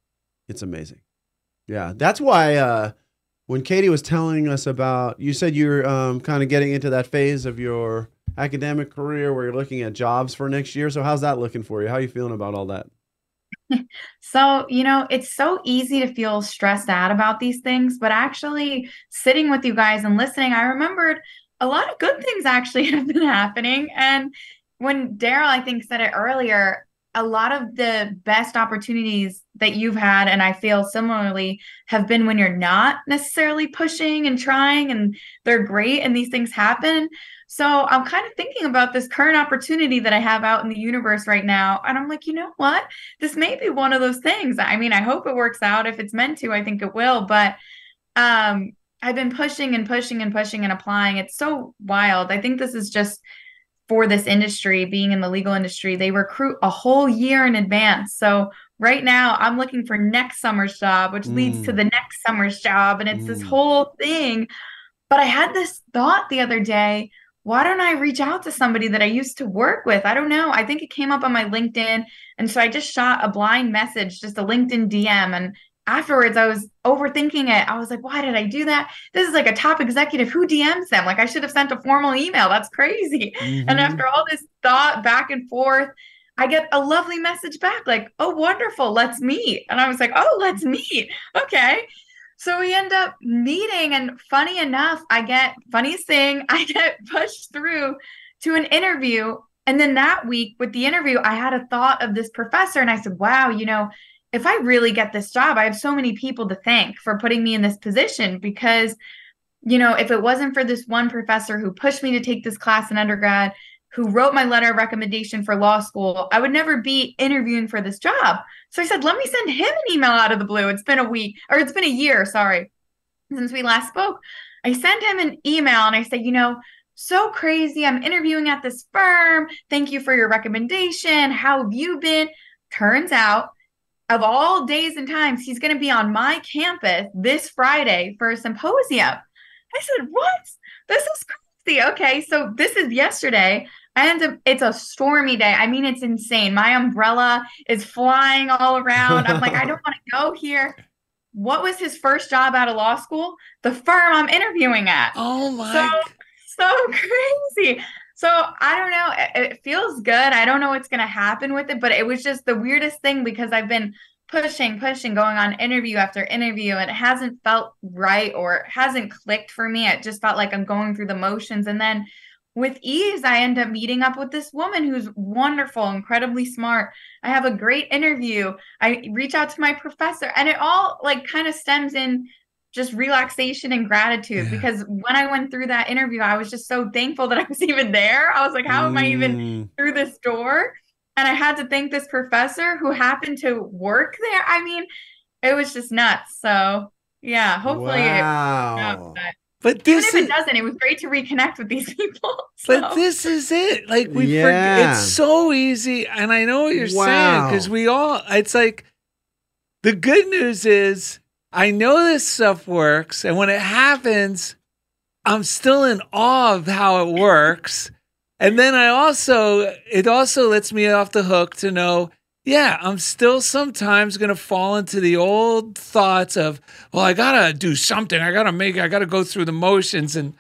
It's amazing. Yeah, that's why uh, when Katie was telling us about, you said you're um, kind of getting into that phase of your academic career where you're looking at jobs for next year. So how's that looking for you? How are you feeling about all that? So, you know, it's so easy to feel stressed out about these things, but actually sitting with you guys and listening, I remembered a lot of good things actually have been happening. And when Darrell, I think, said it earlier, a lot of the best opportunities that you've had, and I feel similarly, have been when you're not necessarily pushing and trying, and they're great, and these things happen. So I'm kind of thinking about this current opportunity that I have out in the universe right now. And I'm like, you know what? This may be one of those things. I mean, I hope it works out. If it's meant to, I think it will. But um, I've been pushing and pushing and pushing and applying. It's so wild. I think this is just for this industry, being in the legal industry, they recruit a whole year in advance. So right now I'm looking for next summer's job, which mm. leads to mm. the next summer's job. And it's mm. this whole thing. But I had this thought the other day why don't I reach out to somebody that I used to work with? I don't know. I think it came up on my LinkedIn. And so I just shot a blind message, just a LinkedIn DM. And afterwards, I was overthinking it. I was like, why did I do that? This is like a top executive. Who DMs them? Like, I should have sent a formal email. That's crazy. Mm-hmm. And after all this thought back and forth, I get a lovely message back like, oh, wonderful, let's meet. And I was like, oh, let's meet. Okay. So we end up meeting, and funny enough, I get funniest thing, I get pushed through to an interview. And then that week with the interview, I had a thought of this professor, and I said, Wow, you know, if I really get this job, I have so many people to thank for putting me in this position because, you know, if it wasn't for this one professor who pushed me to take this class in undergrad, who wrote my letter of recommendation for law school, I would never be interviewing for this job. So I said, let me send him an email out of the blue. It's been a week, or it's been a year, sorry, since we last spoke. I sent him an email and I said, you know, so crazy. I'm interviewing at this firm. Thank you for your recommendation. How have you been? Turns out, of all days and times, he's going to be on my campus this Friday for a symposium. I said, What? This is crazy. Okay. So this is yesterday. And it's a stormy day. I mean, it's insane. My umbrella is flying all around. I'm like, I don't want to go here. What was his first job out of law school? The firm I'm interviewing at. Oh my. So, so crazy. So I don't know. It, it feels good. I don't know what's going to happen with it, but it was just the weirdest thing because I've been pushing, pushing, going on interview after interview, and it hasn't felt right or hasn't clicked for me. It just felt like I'm going through the motions. And then with ease, I end up meeting up with this woman who's wonderful, incredibly smart. I have a great interview. I reach out to my professor, and it all like kind of stems in just relaxation and gratitude yeah. because when I went through that interview, I was just so thankful that I was even there. I was like, how am I even mm. through this door? And I had to thank this professor who happened to work there. I mean, it was just nuts. So, yeah, hopefully wow. it, but this Even if is, it doesn't, it was great to reconnect with these people. So. But this is it. Like we yeah. forget it's so easy. And I know what you're wow. saying because we all it's like the good news is I know this stuff works, and when it happens, I'm still in awe of how it works. And then I also it also lets me off the hook to know yeah, I'm still sometimes going to fall into the old thoughts of, well, I got to do something. I got to make, I got to go through the motions. And,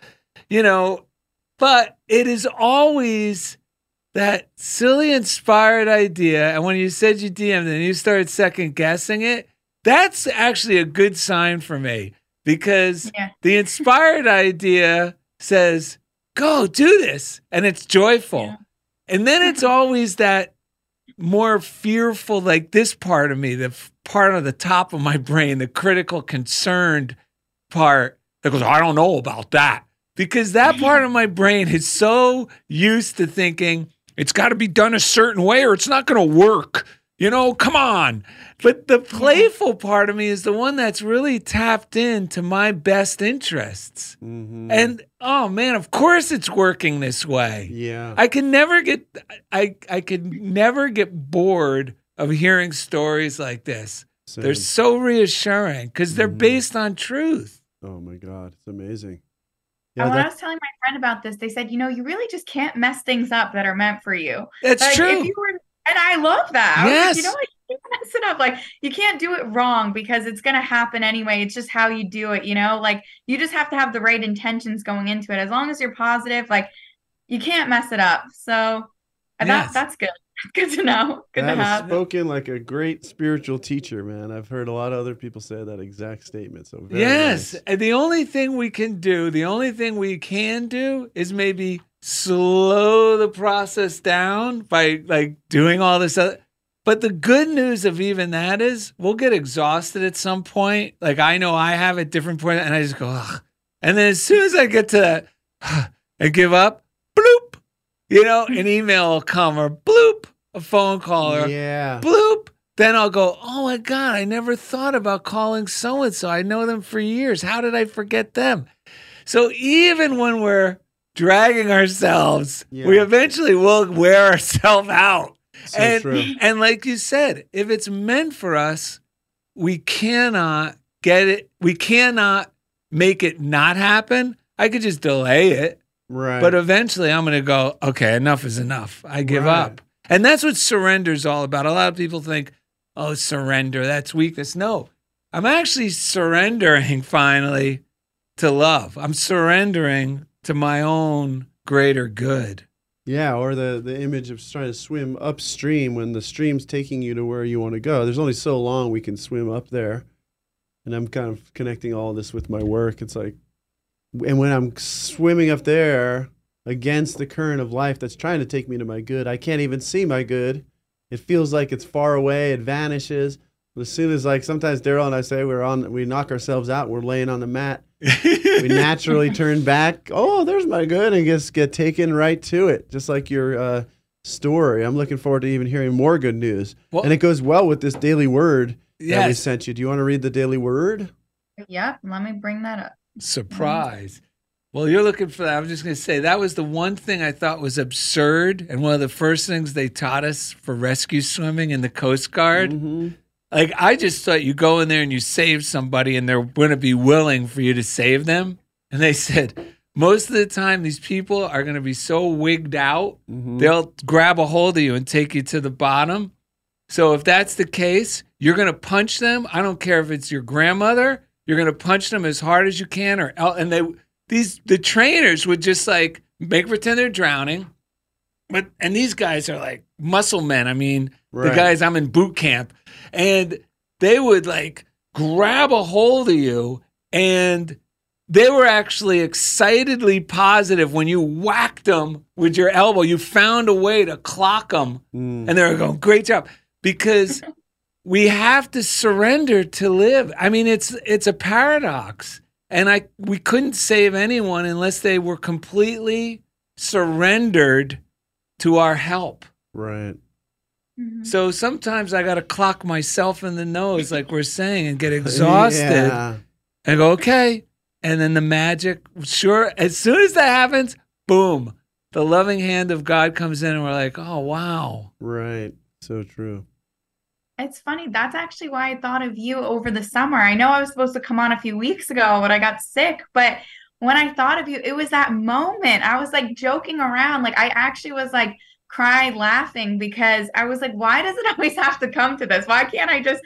you know, but it is always that silly inspired idea. And when you said you DM'd and you started second guessing it, that's actually a good sign for me because yeah. the inspired idea says, go do this. And it's joyful. Yeah. And then it's always that more fearful, like this part of me, the part of the top of my brain, the critical, concerned part that goes, I don't know about that. Because that part of my brain is so used to thinking it's got to be done a certain way or it's not going to work. You know, come on. But the playful part of me is the one that's really tapped into my best interests. Mhm. And oh man, of course it's working this way. yeah. I can never get I I could never get bored of hearing stories like this. They're so reassuring because they're Mhm. based on truth. Oh my God, it's amazing. and when I was telling my friend about this, they said, you know, you really just can't mess things up that are meant for you. That's Like, true. If you were, and I love that. I was like, Yes. you know what? You can't mess it up. Like you can't do it wrong because it's gonna happen anyway. It's just how you do it, you know? Like you just have to have the right intentions going into it. As long as you're positive, like you can't mess it up. So and Yes. that that's good. Good to know. Good that to have. spoken like a great spiritual teacher, man. I've heard a lot of other people say that exact statement. So very yes. nice. And the only thing we can do, the only thing we can do is maybe slow the process down by like doing all this other. But the good news of even that is we'll get exhausted at some point. Like I know I have at different points and I just go, Ugh. and then as soon as I get to that and give up, bloop, you know, an email will come or bloop, a phone call or yeah. bloop. Then I'll go, oh my God, I never thought about calling so and so. I know them for years. How did I forget them? So even when we're dragging ourselves, we eventually will wear ourselves out. So and, true. and like you said, if it's meant for us, we cannot get it. We cannot make it not happen. I could just delay it. Right. But eventually I'm going to go, okay, enough is enough. I give Right. up. And that's what surrender is all about. A lot of people think, oh, surrender, that's weakness. No, I'm actually surrendering finally to love. I'm surrendering to my own greater good. Yeah, or the the image of trying to swim upstream when the stream's taking you to where you want to go. There's only so long we can swim up there. And I'm kind of connecting all this with my work. It's like and when I'm swimming up there against the current of life that's trying to take me to my good, I can't even see my good. It feels like it's far away, it vanishes. But as soon as like sometimes Daryl and I say we're on we knock ourselves out, we're laying on the mat we naturally turn back. Oh, there's my good, and just get taken right to it, just like your uh, story. I'm looking forward to even hearing more good news, Well- and it goes well with this daily word that we sent you. Do you want to read the daily word? Yep. Let me bring that up. Surprise. Well, you're looking for that. I'm just going to say that was the one thing I thought was absurd. And one of the first things they taught us for rescue swimming in the Coast Guard. Mm-hmm. Like, I just thought you go in there and you save somebody and they're going to be willing for you to save them. And they said, most of the time, these people are going to be so wigged out, Mm-hmm. they'll grab a hold of you and take you to the bottom. So if that's the case, you're going to punch them. I don't care if it's your grandmother. You're going to punch them as hard as you can, or and they these the trainers would just like make pretend they're drowning, but and these guys are like muscle men. I mean, the guys I'm in boot camp, and they would like grab a hold of you, and they were actually excitedly positive when you whacked them with your elbow. You found a way to clock them, Mm. and they were going, "Great job," because we have to surrender to live. I mean, it's it's a paradox, and I we couldn't save anyone unless they were completely surrendered to our help. Right. Mhm. So sometimes I got to clock myself in the nose, like we're saying, and get exhausted Yeah. and go, okay. And then the magic, sure, as soon as that happens, boom, the loving hand of God comes in, and we're like, oh, wow. Right. So true. It's funny. That's actually why I thought of you over the summer. I know I was supposed to come on a few weeks ago, but I got sick. But when I thought of you, it was that moment. I was like joking around. Like I actually was like crying laughing because I was like, why does it always have to come to this? Why can't I just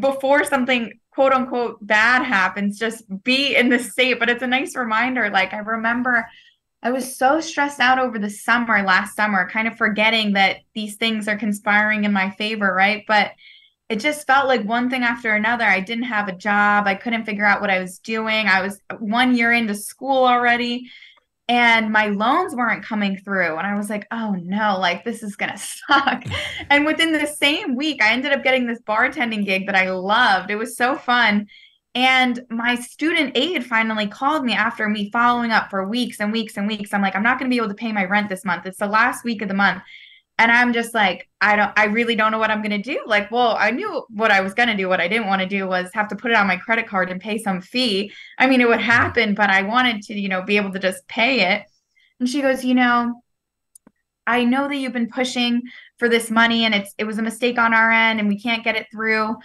before something quote unquote bad happens, just be in this state? But it's a nice reminder. Like I remember I was so stressed out over the summer last summer, kind of forgetting that these things are conspiring in my favor, right? But it just felt like one thing after another. I didn't have a job. I couldn't figure out what I was doing. I was one year into school already, and my loans weren't coming through. And I was like, oh no, like this is to suck. and within the same week, I ended up getting this bartending gig that I loved. It was so fun. And my student aid finally called me after me following up for weeks and weeks and weeks. I'm like, I'm not to be able to pay my rent this month. It's the last week of the month. And I'm just like, I don't, I really don't know what I'm going to do. Like, well, I knew what I was going to do. What I didn't want to do was have to put it on my credit card and pay some fee. I mean, it would mm-hmm. happen, but I wanted to, you know, be able to just pay it. And she goes, you know, I know that you've been pushing for this money and it's, it was a mistake on our end and we can't get it through.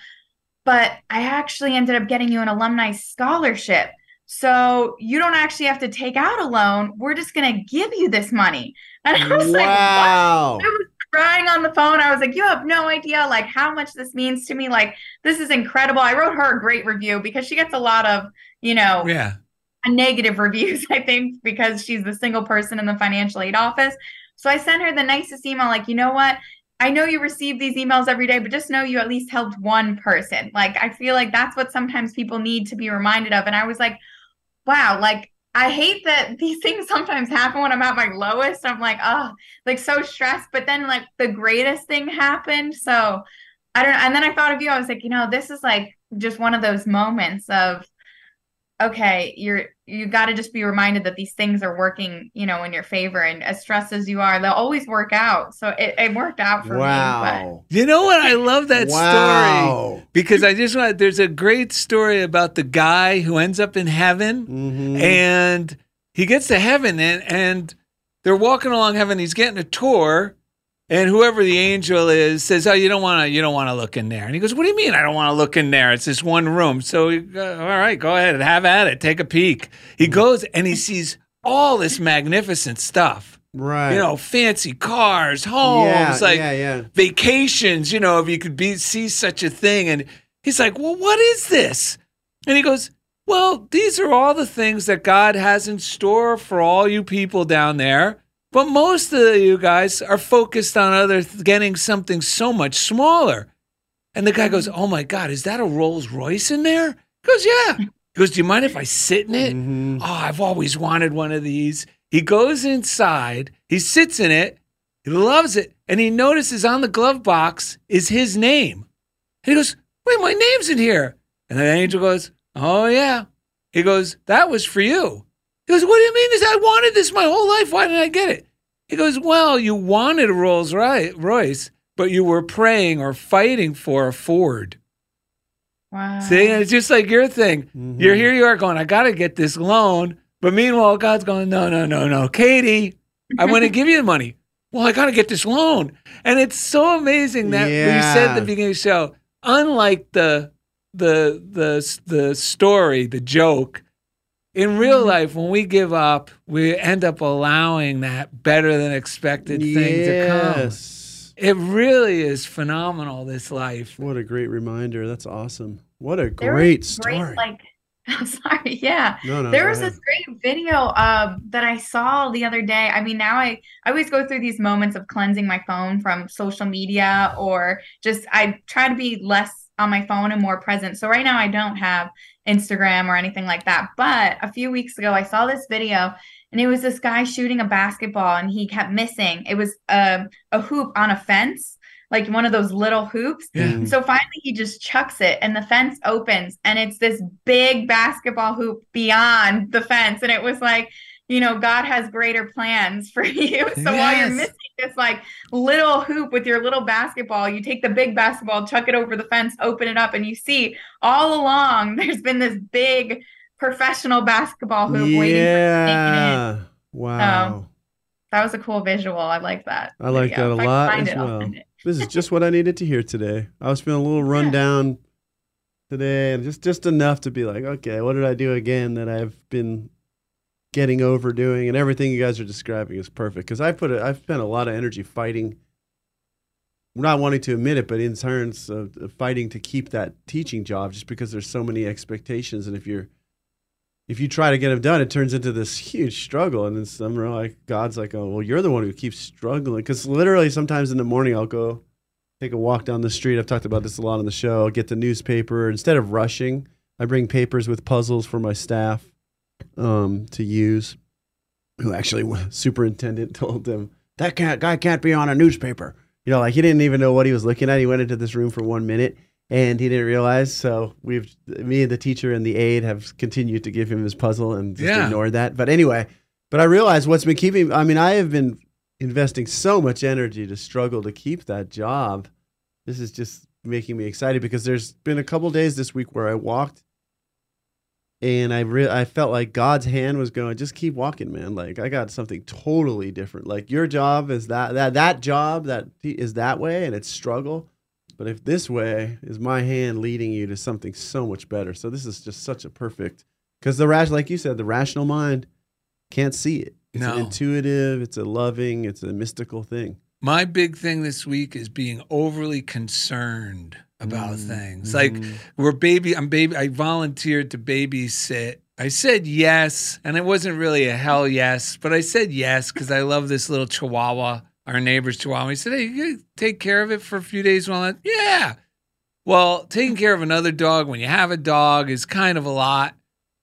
But I actually ended up getting you an alumni scholarship. So you don't actually have to take out a loan. We're just going to give you this money. And I was like, wow. I was crying on the phone. I was like, you have no idea like how much this means to me. Like, this is incredible. I wrote her a great review because she gets a lot of, you know, Yeah. negative reviews, I think, because she's the single person in the financial aid office. So I sent her the nicest email, like, you know what? I know you receive these emails every day, but just know you at least helped one person. Like, I feel like that's what sometimes people need to be reminded of. And I was like, wow, like, I hate that these things sometimes happen when I'm at my lowest. I'm like, oh, like so stressed. But then, like, the greatest thing happened. So I don't know. And then I thought of you. I was like, you know, this is like just one of those moments of, okay, you're you got to just be reminded that these things are working, you know, in your favor. And as stressed as you are, they'll always work out. So it, it worked out for me. Wow. You know what? I love that story because I just want. There's a great story about the guy who ends up in heaven, Mhm. and he gets to heaven, and and they're walking along heaven. He's getting a tour, and whoever the angel is says, "Oh, you don't want to. You don't want to look in there." And he goes, "What do you mean? I don't want to look in there? It's this one room." So, he, uh, all right, go ahead, and have at it, take a peek. He goes and he sees all this magnificent stuff. Right. You know, fancy cars, homes, yeah, like yeah, yeah. vacations, you know, if you could be see such a thing. And he's like, Well, what is this? And he goes, Well, these are all the things that God has in store for all you people down there. But most of you guys are focused on other getting something so much smaller. And the guy goes, Oh my God, is that a Rolls Royce in there? He goes, Yeah. He goes, Do you mind if I sit in it? Mhm. Oh, I've always wanted one of these. He goes inside, he sits in it, he loves it, and he notices on the glove box is his name. And he goes, Wait, my name's in here. And the angel goes, Oh, yeah. He goes, That was for you. He goes, What do you mean? Is I wanted this my whole life. Why didn't I get it? He goes, Well, you wanted a Rolls Royce, but you were praying or fighting for a Ford. Wow. See, and it's just like your thing. Mhm. You're here, you are going, I got to get this loan. But meanwhile, God's going, no, no, no, no. Katie, I want to give you the money. Well, I got to get this loan. And it's so amazing that you said at the beginning of the show, unlike the, the, the, the story, the joke, in real life, when we give up, we end up allowing that better than expected thing to come. Yes. It really is phenomenal, this life. What a great reminder. That's awesome. What a There great story. Great, like, I'm sorry. Yeah. no, no. there go was ahead. this great video um, that I saw the other day. I mean, now I, I always go through these moments of cleansing my phone from social media or just I try to be less on my phone and more present. So right now I don't have Instagram or anything like that. But a few weeks ago I saw this video and it was this guy shooting a basketball and he kept missing. It was a, a hoop on a fence, like one of those little hoops. Yeah. Hmm. So finally he just chucks it and the fence opens and it's this big basketball hoop beyond the fence. And it was like, you know, God has greater plans for you. So while you're missing this like little hoop with your little basketball, you take the big basketball, chuck it over the fence, open it up, and you see all along there's been this big professional basketball hoop waiting for you to take it. Yeah. Wow. That was a cool visual. I like that. I like video. that a If I can lot as it, well. This is just what I needed to hear today. I was feeling a little run Yeah. down today and just just enough to be like, okay, what did I do again that I've been getting over doing and everything you guys are describing is perfect because I put it I've spent a lot of energy fighting not wanting to admit it, but in terms of of fighting to keep that teaching job just because there's so many expectations and if you're if you try to get them done, it turns into this huge struggle. And then some are like, God's like, oh, well, you're the one who keeps struggling. Because literally, sometimes in the morning, I'll go take a walk down the street. I've talked about this a lot on the show. I'll get the newspaper. Instead of rushing, I bring papers with puzzles for my staff um, to use. Who actually, superintendent told them, that can't, guy can't be on a newspaper. You know, like he didn't even know what he was looking at. He went into this room for one minute and he didn't realize. So we've me and the teacher and the aide have continued to give him his puzzle and just Yeah. ignored that. But anyway, but I realized what's been keeping. I mean, I have been investing so much energy to struggle to keep that job. This is just making me excited because there's been a couple days this week where I walked and I re- I felt like God's hand was going, just keep walking, man. Like I got something totally different. Like your job is that that that job that is that way and it's struggle. But if this way is my hand leading you to something so much better. So this is just such a perfect because the rash, like you said, the rational mind can't see it. It's No. intuitive, it's a loving, it's a mystical thing. My big thing this week is being overly concerned about Mm, things. Like mhm. we're baby, I'm baby. I volunteered to babysit. I said yes, and it wasn't really a hell yes, but I said yes because I love this little Chihuahua, our neighbor's Chihuahua. He said, "Hey, you take care of it for a few days while I." Yeah. Well, taking care of another dog when you have a dog is kind of a lot.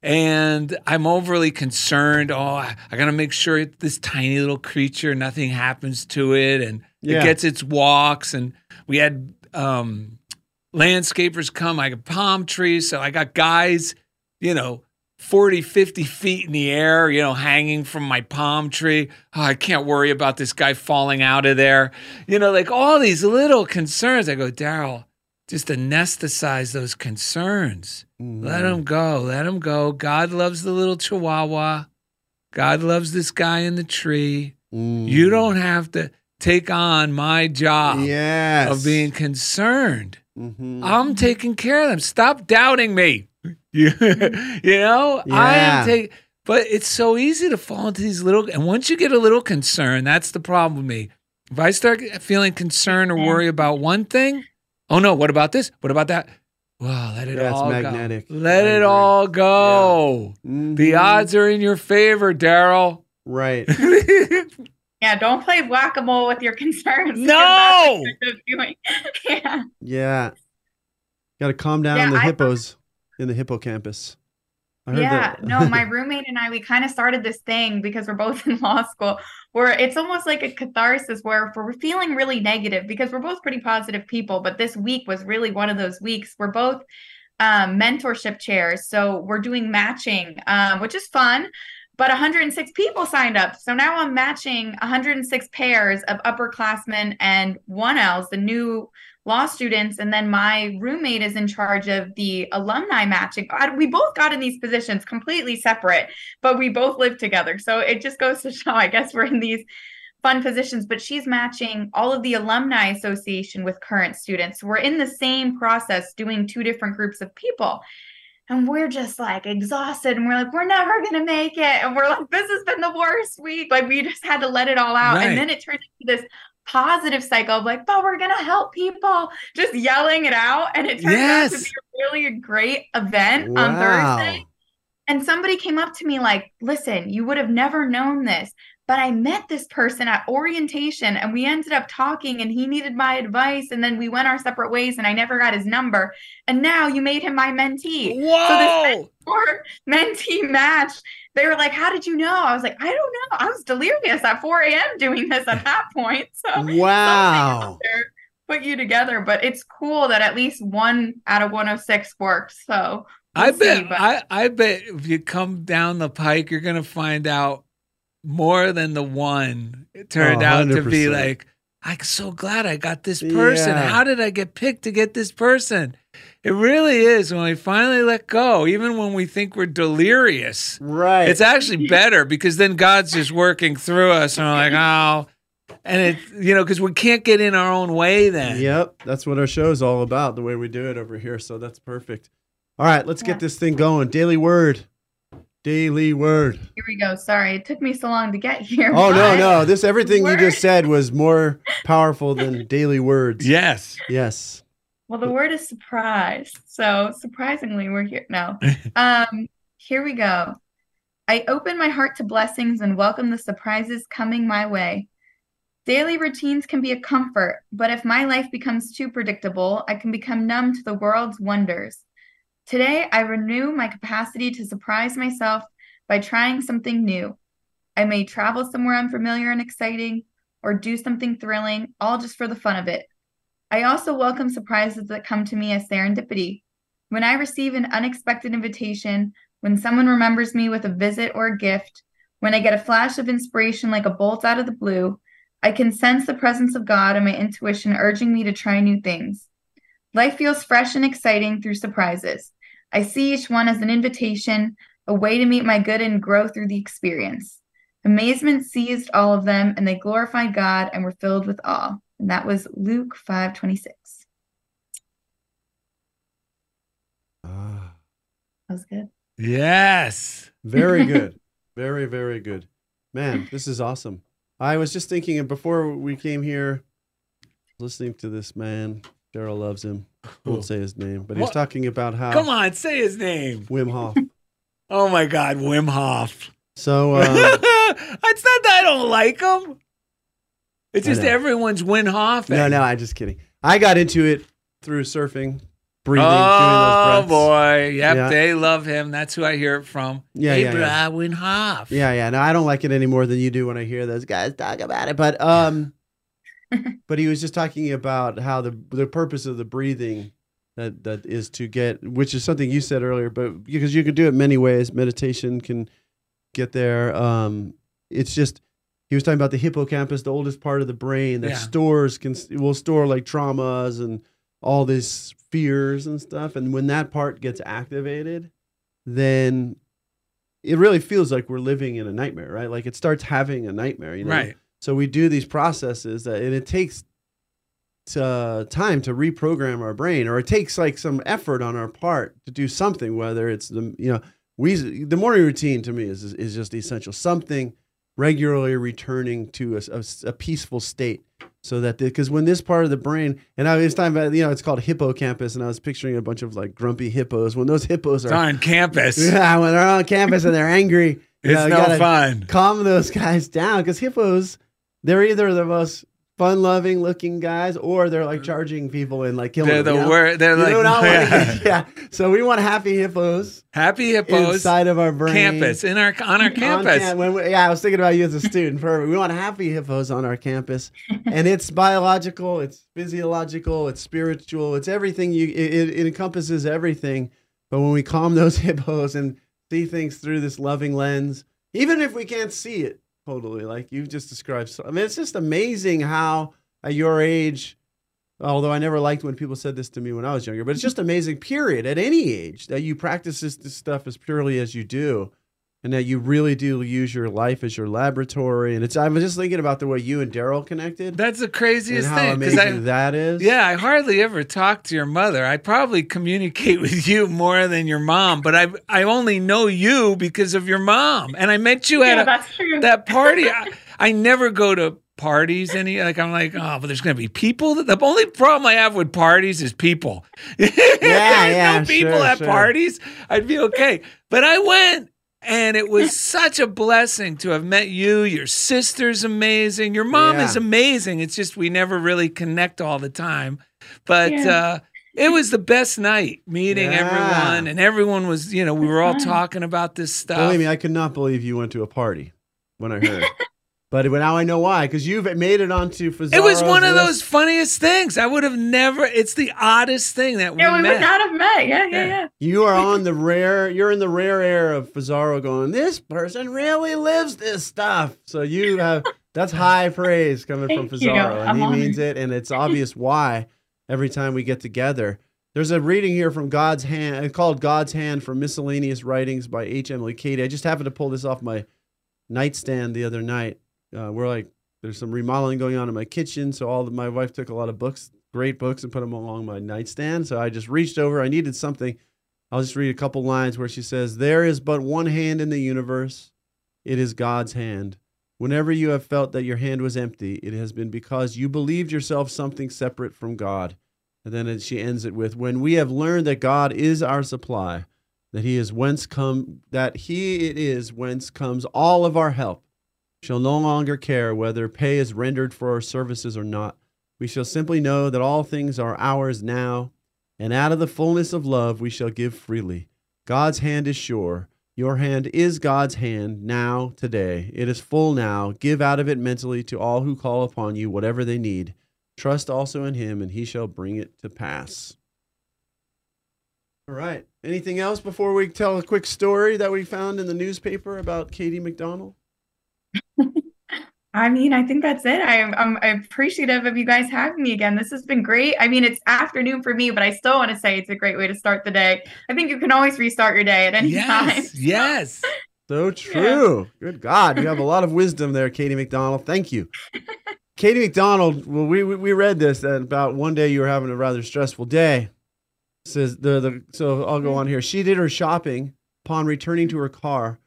And I'm overly concerned. Oh, I, I got to make sure this tiny little creature, nothing happens to it and Yeah. it gets its walks. And we had um, landscapers come. I got palm trees. So I got guys, you know, 40, 50 feet in the air, you know, hanging from my palm tree. Oh, I can't worry about this guy falling out of there. You know, like all these little concerns. I go, Darrell, just anesthetize those concerns. Let Mm. him go. Let him go. God loves the little chihuahua. God loves this guy in the tree. Mm. You don't have to take on my job yes. of being concerned. Mhm. I'm taking care of them. Stop doubting me. You, know, I Yeah. am taking, but it's so easy to fall into these little, and once you get a little concerned, that's the problem with me. If I start feeling concerned or worry about one thing, oh no, what about this? What about that? Well, let it Yeah, all magnetic. go. Let I it agree. all go. The Mhm. odds are in your favor, Darrell. Right. Yeah, don't play whack a mole with your concerns. No! that's what you're doing. yeah. Yeah. Got to calm down Yeah, the I- hippos in the hippocampus. Yeah, no, my roommate and I, we kind of started this thing because we're both in law school where it's almost like a catharsis where if we're feeling really negative because we're both pretty positive people, but this week was really one of those weeks. We're both um, mentorship chairs. So we're doing matching, um, which is fun. But 106 people signed up. So now I'm matching 106 pairs of upperclassmen and 1Ls, the new law students. And then my roommate is in charge of the alumni matching. We both got in these positions completely separate, but we both live together. So it just goes to show, I guess we're in these fun positions, but she's matching all of the alumni association with current students. We're in the same process doing two different groups of people and we're just like exhausted and we're like we're never gonna make it. And we're like this has been the worst week. Like we just had to let it all out. Right. and then it turned into this positive cycle of like but we're gonna help people just yelling it out. And it turned out to Yes. be a really great event on thursday. And somebody came up to me like listen you would have never known this but I met this person at orientation and we ended up talking and he needed my advice and then we went our separate ways and I never got his number and now you made him my mentee. So this Whoa! or mentee match. They were like, How did you know? I was like, I don't know. I was delirious at 4 a.m. doing this at that point. So Wow. put you together. But it's cool that at least one out of 106 works. So I we'll see, bet but- I, I bet if you come down the pike, you're gonna find out more than the one. It turned Oh, out to be like, I'm so glad I got this person. Yeah. How did I get picked to get this person? It really is when we finally let go, even when we think we're delirious. Right. It's actually better because then God's just working through us, and we're like, oh, and it, you know, because we can't get in our own way then. Yep, that's what our show is all about, the way we do it over here. So that's perfect. All right, let's Yeah. get this thing going. Daily word. Daily word. here we go. Sorry, it took me so long to get here. Oh no, no. This everything you just said was more powerful than daily words. Yes. Yes. Well, the word is surprise. So surprisingly, we're here. No. Um, here we go. I open my heart to blessings and welcome the surprises coming my way. Daily routines can be a comfort, but if my life becomes too predictable, I can become numb to the world's wonders. Today, I renew my capacity to surprise myself by trying something new. I may travel somewhere unfamiliar and exciting, or do something thrilling, all just for the fun of it. I also welcome surprises that come to me as serendipity. When I receive an unexpected invitation, when someone remembers me with a visit or a gift, when I get a flash of inspiration like a bolt out of the blue, I can sense the presence of God and my intuition urging me to try new things. Life feels fresh and exciting through surprises. I see each one as an invitation, a way to meet my good and grow through the experience. Amazement seized all of them, and they glorified God and were filled with awe. And that was Luke 5:26. Ah, That was good. Yes. very good. very, very good. Man, this is awesome. I was just thinking before we came here, listening to this man. Darrell loves him. Won't say his name, but he's What? talking about how Come on, say his name. Wim Hof. Oh my God, Wim Hof. So uh, it's not that I don't like him. It's I just know. everyone's Wim Hof. no, no, I'm just kidding. I got into it through surfing, breathing, Oh doing those breaths. boy, yep, Yeah. they love him. That's who I hear it from. Yeah, hey, yeah, yeah. Wim Hof. Yeah, yeah. No, I don't like it any more than you do when I hear those guys talk about it. But um, but he was just talking about how the the purpose of the breathing that that is to get, which is something you said earlier, but because you can do it many ways. Meditation can get there. Um, it's just he was talking about the hippocampus, the oldest part of the brain that Yeah. stores can will store like traumas and all these fears and stuff. And when that part gets activated, then it really feels like we're living in a nightmare, right? Like it starts having a nightmare, you know? Right. So we do these processes that, and it takes uh, time to reprogram our brain, or it takes like some effort on our part to do something. Whether it's the you know we the morning routine to me is is just essential. Something regularly returning to a, a, a peaceful state, so that because when this part of the brain and I was talking about you know it's called hippocampus, and I was picturing a bunch of like grumpy hippos. When those hippos It's are on campus. yeah, when they're on campus and they're angry, you It's know, no fun. Calm those guys down because hippos, they're either the most fun-loving looking guys or they're like mm-hmm. charging people and like killing They're them. the you know? wor- they're You like- do not wanna yeah. yeah. So we want happy hippos Happy hippos. inside of our brain. campus in our on our On campus. cam- when we- yeah, I was thinking about you as a student. Perfect. We want happy hippos on our campus, and it's biological, it's physiological, it's spiritual, it's everything. You it, it encompasses everything. But when we calm those hippos and see things through this loving lens, even if we can't see it totally, like you just described, so, I mean, it's just amazing how at your age. Although I never liked when people said this to me when I was younger, but it's just amazing, period, at any age that you practice this, this stuff as purely as you do and that you really do use your life as your laboratory. And it's I was just thinking about the way you and Darrell connected. That's the and craziest how amazing I, that is. yeah, I hardly ever talk to your mother. I probably communicate with you more than your mom, but I I only know you because of your mom. And I met you at Yeah, a, that's true. that party. I, I never go to parties any like I'm like oh but there's gonna be people the only problem I have with parties is people yeah yeah, no people sure, at sure. parties I'd be okay but I went and it was such a blessing to have met you your sister's amazing your mom Yeah. is amazing it's just we never really connect all the time but Yeah. uh it was the best night meeting Yeah. everyone and everyone was you know we were all talking about this stuff Believe me, I could not believe you went to a party when I heard. but now I know why, because you've made it onto Fazzaro's It was one of list. those funniest things. I would have never. It's the oddest thing that we yeah, we met. would not have met. Yeah, yeah, Yeah. yeah. You are on the rare. You're in the rare air of Fazaro going. This person really lives this stuff. So you have that's high praise coming from Thank. Fazaro, and he honored. means it, and it's obvious why. Every time we get together, there's a reading here from God's hand it's called God's Hand from Miscellaneous Writings by H. Emily Cady. I just happened to pull this off my nightstand the other night. Uh, we're like, there's some remodeling going on in my kitchen, so all the, my wife took a lot of books, great books, and put them along my nightstand. So I just reached over. I needed something. I'll just read a couple lines where she says, "There is but one hand in the universe. It is God's hand. Whenever you have felt that your hand was empty, it has been because you believed yourself something separate from God." And then she ends it with, "When we have learned that God is our supply, that He is whence come, that He it is whence comes all of our help." Shall no longer care whether pay is rendered for our services or not. We shall simply know that all things are ours now, and out of the fullness of love we shall give freely. God's hand is sure. Your hand is God's hand now, today. It is full now. Give out of it mentally to all who call upon you, whatever they need. Trust also in Him, and He shall bring it to pass. All right. Anything else before we tell a quick story that we found in the newspaper about Katie McDonnell? I mean, I think that's it. I, I'm appreciative of you guys having me again. This has been great. I mean, it's afternoon for me, but I still want to say it's a great way to start the day. I think you can always restart your day at any time. Yes, yes. So true. Good God, you have a lot of wisdom there, Katie McDonnell. Thank you. Katie McDonnell, well, we, we we read this that about one day you were having a rather stressful day. Says the the so I'll go mm-hmm. on here. She did her shopping upon returning to her car,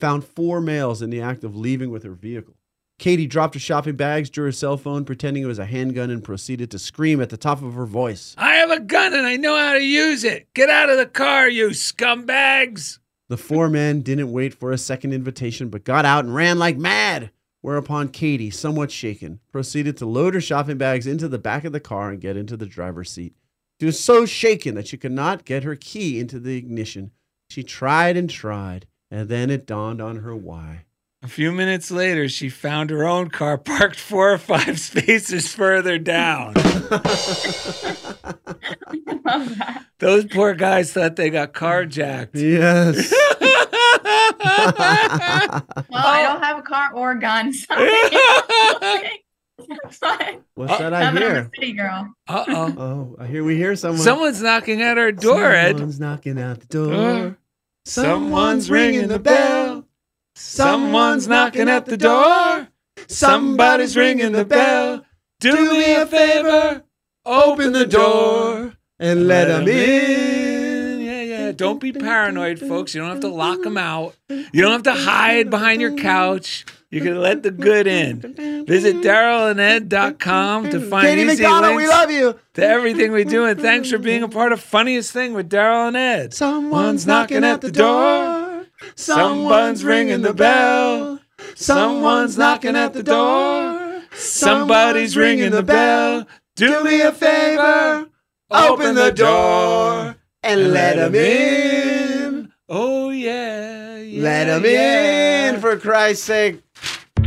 found four males in the act of leaving with her vehicle. Katie dropped her shopping bags, drew her cell phone, pretending it was a handgun, and proceeded to scream at the top of her voice. I have a gun and I know how to use it. Get out of the car, you scumbags. The four men didn't wait for a second invitation, but got out and ran like mad. Whereupon Katie, somewhat shaken, proceeded to load her shopping bags into the back of the car and get into the driver's seat. She was so shaken that she could not get her key into the ignition. She tried and tried, and then it dawned on her why. A few minutes later, she found her own car parked four or five spaces further down. I love that. Those poor guys thought they got carjacked. Yes. Well, I don't have a car or gun. So but What's that I I'm a hear? city girl. Uh oh. Oh, I hear we hear someone. Someone's knocking at our door, Ed. Someone's knocking at the door. Someone's ringing the bell. Someone's knocking at the door. Somebody's ringing the bell. Do me a favor. Open the door and let them in. Yeah, yeah. Don't be paranoid, folks. You don't have to lock them out. You don't have to hide behind your couch. You can let the good in. Visit DarylandEd.com to find Katie easy McDonnell, we love you. to everything we do. And thanks for being a part of Funniest Thing with Darrell and Ed. Someone's knocking at the door. Someone's ringing the bell. Someone's knocking at the door. Somebody's ringing the bell. Do me a favor. Open the door and let them in. Oh yeah. yeah Let them yeah. in, for Christ's sake.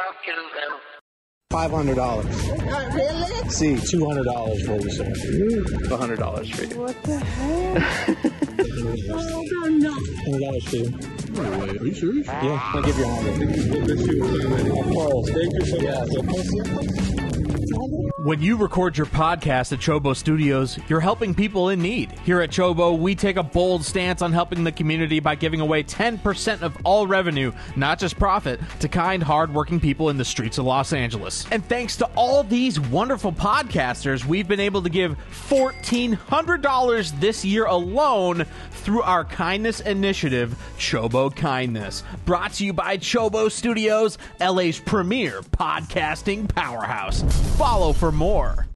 I'll kill them $500. Not really? See, $200 for you, sir. $100 for you. What the hell? $100 for you. Are you serious? Yeah, I'll give you a hundred. Of course. Thank you so much. When you record your podcast at Chobo Studios, you're helping people in need. Here at Chobo, we take a bold stance on helping the community by giving away 10% of all revenue, not just profit, to kind, hardworking people in the streets of Los Angeles. And thanks to all these wonderful podcasters, we've been able to give $1,400 this year alone through our kindness initiative, Chobo Kindness. Brought to you by Chobo Studios, LA's premier podcasting powerhouse. Follow for more.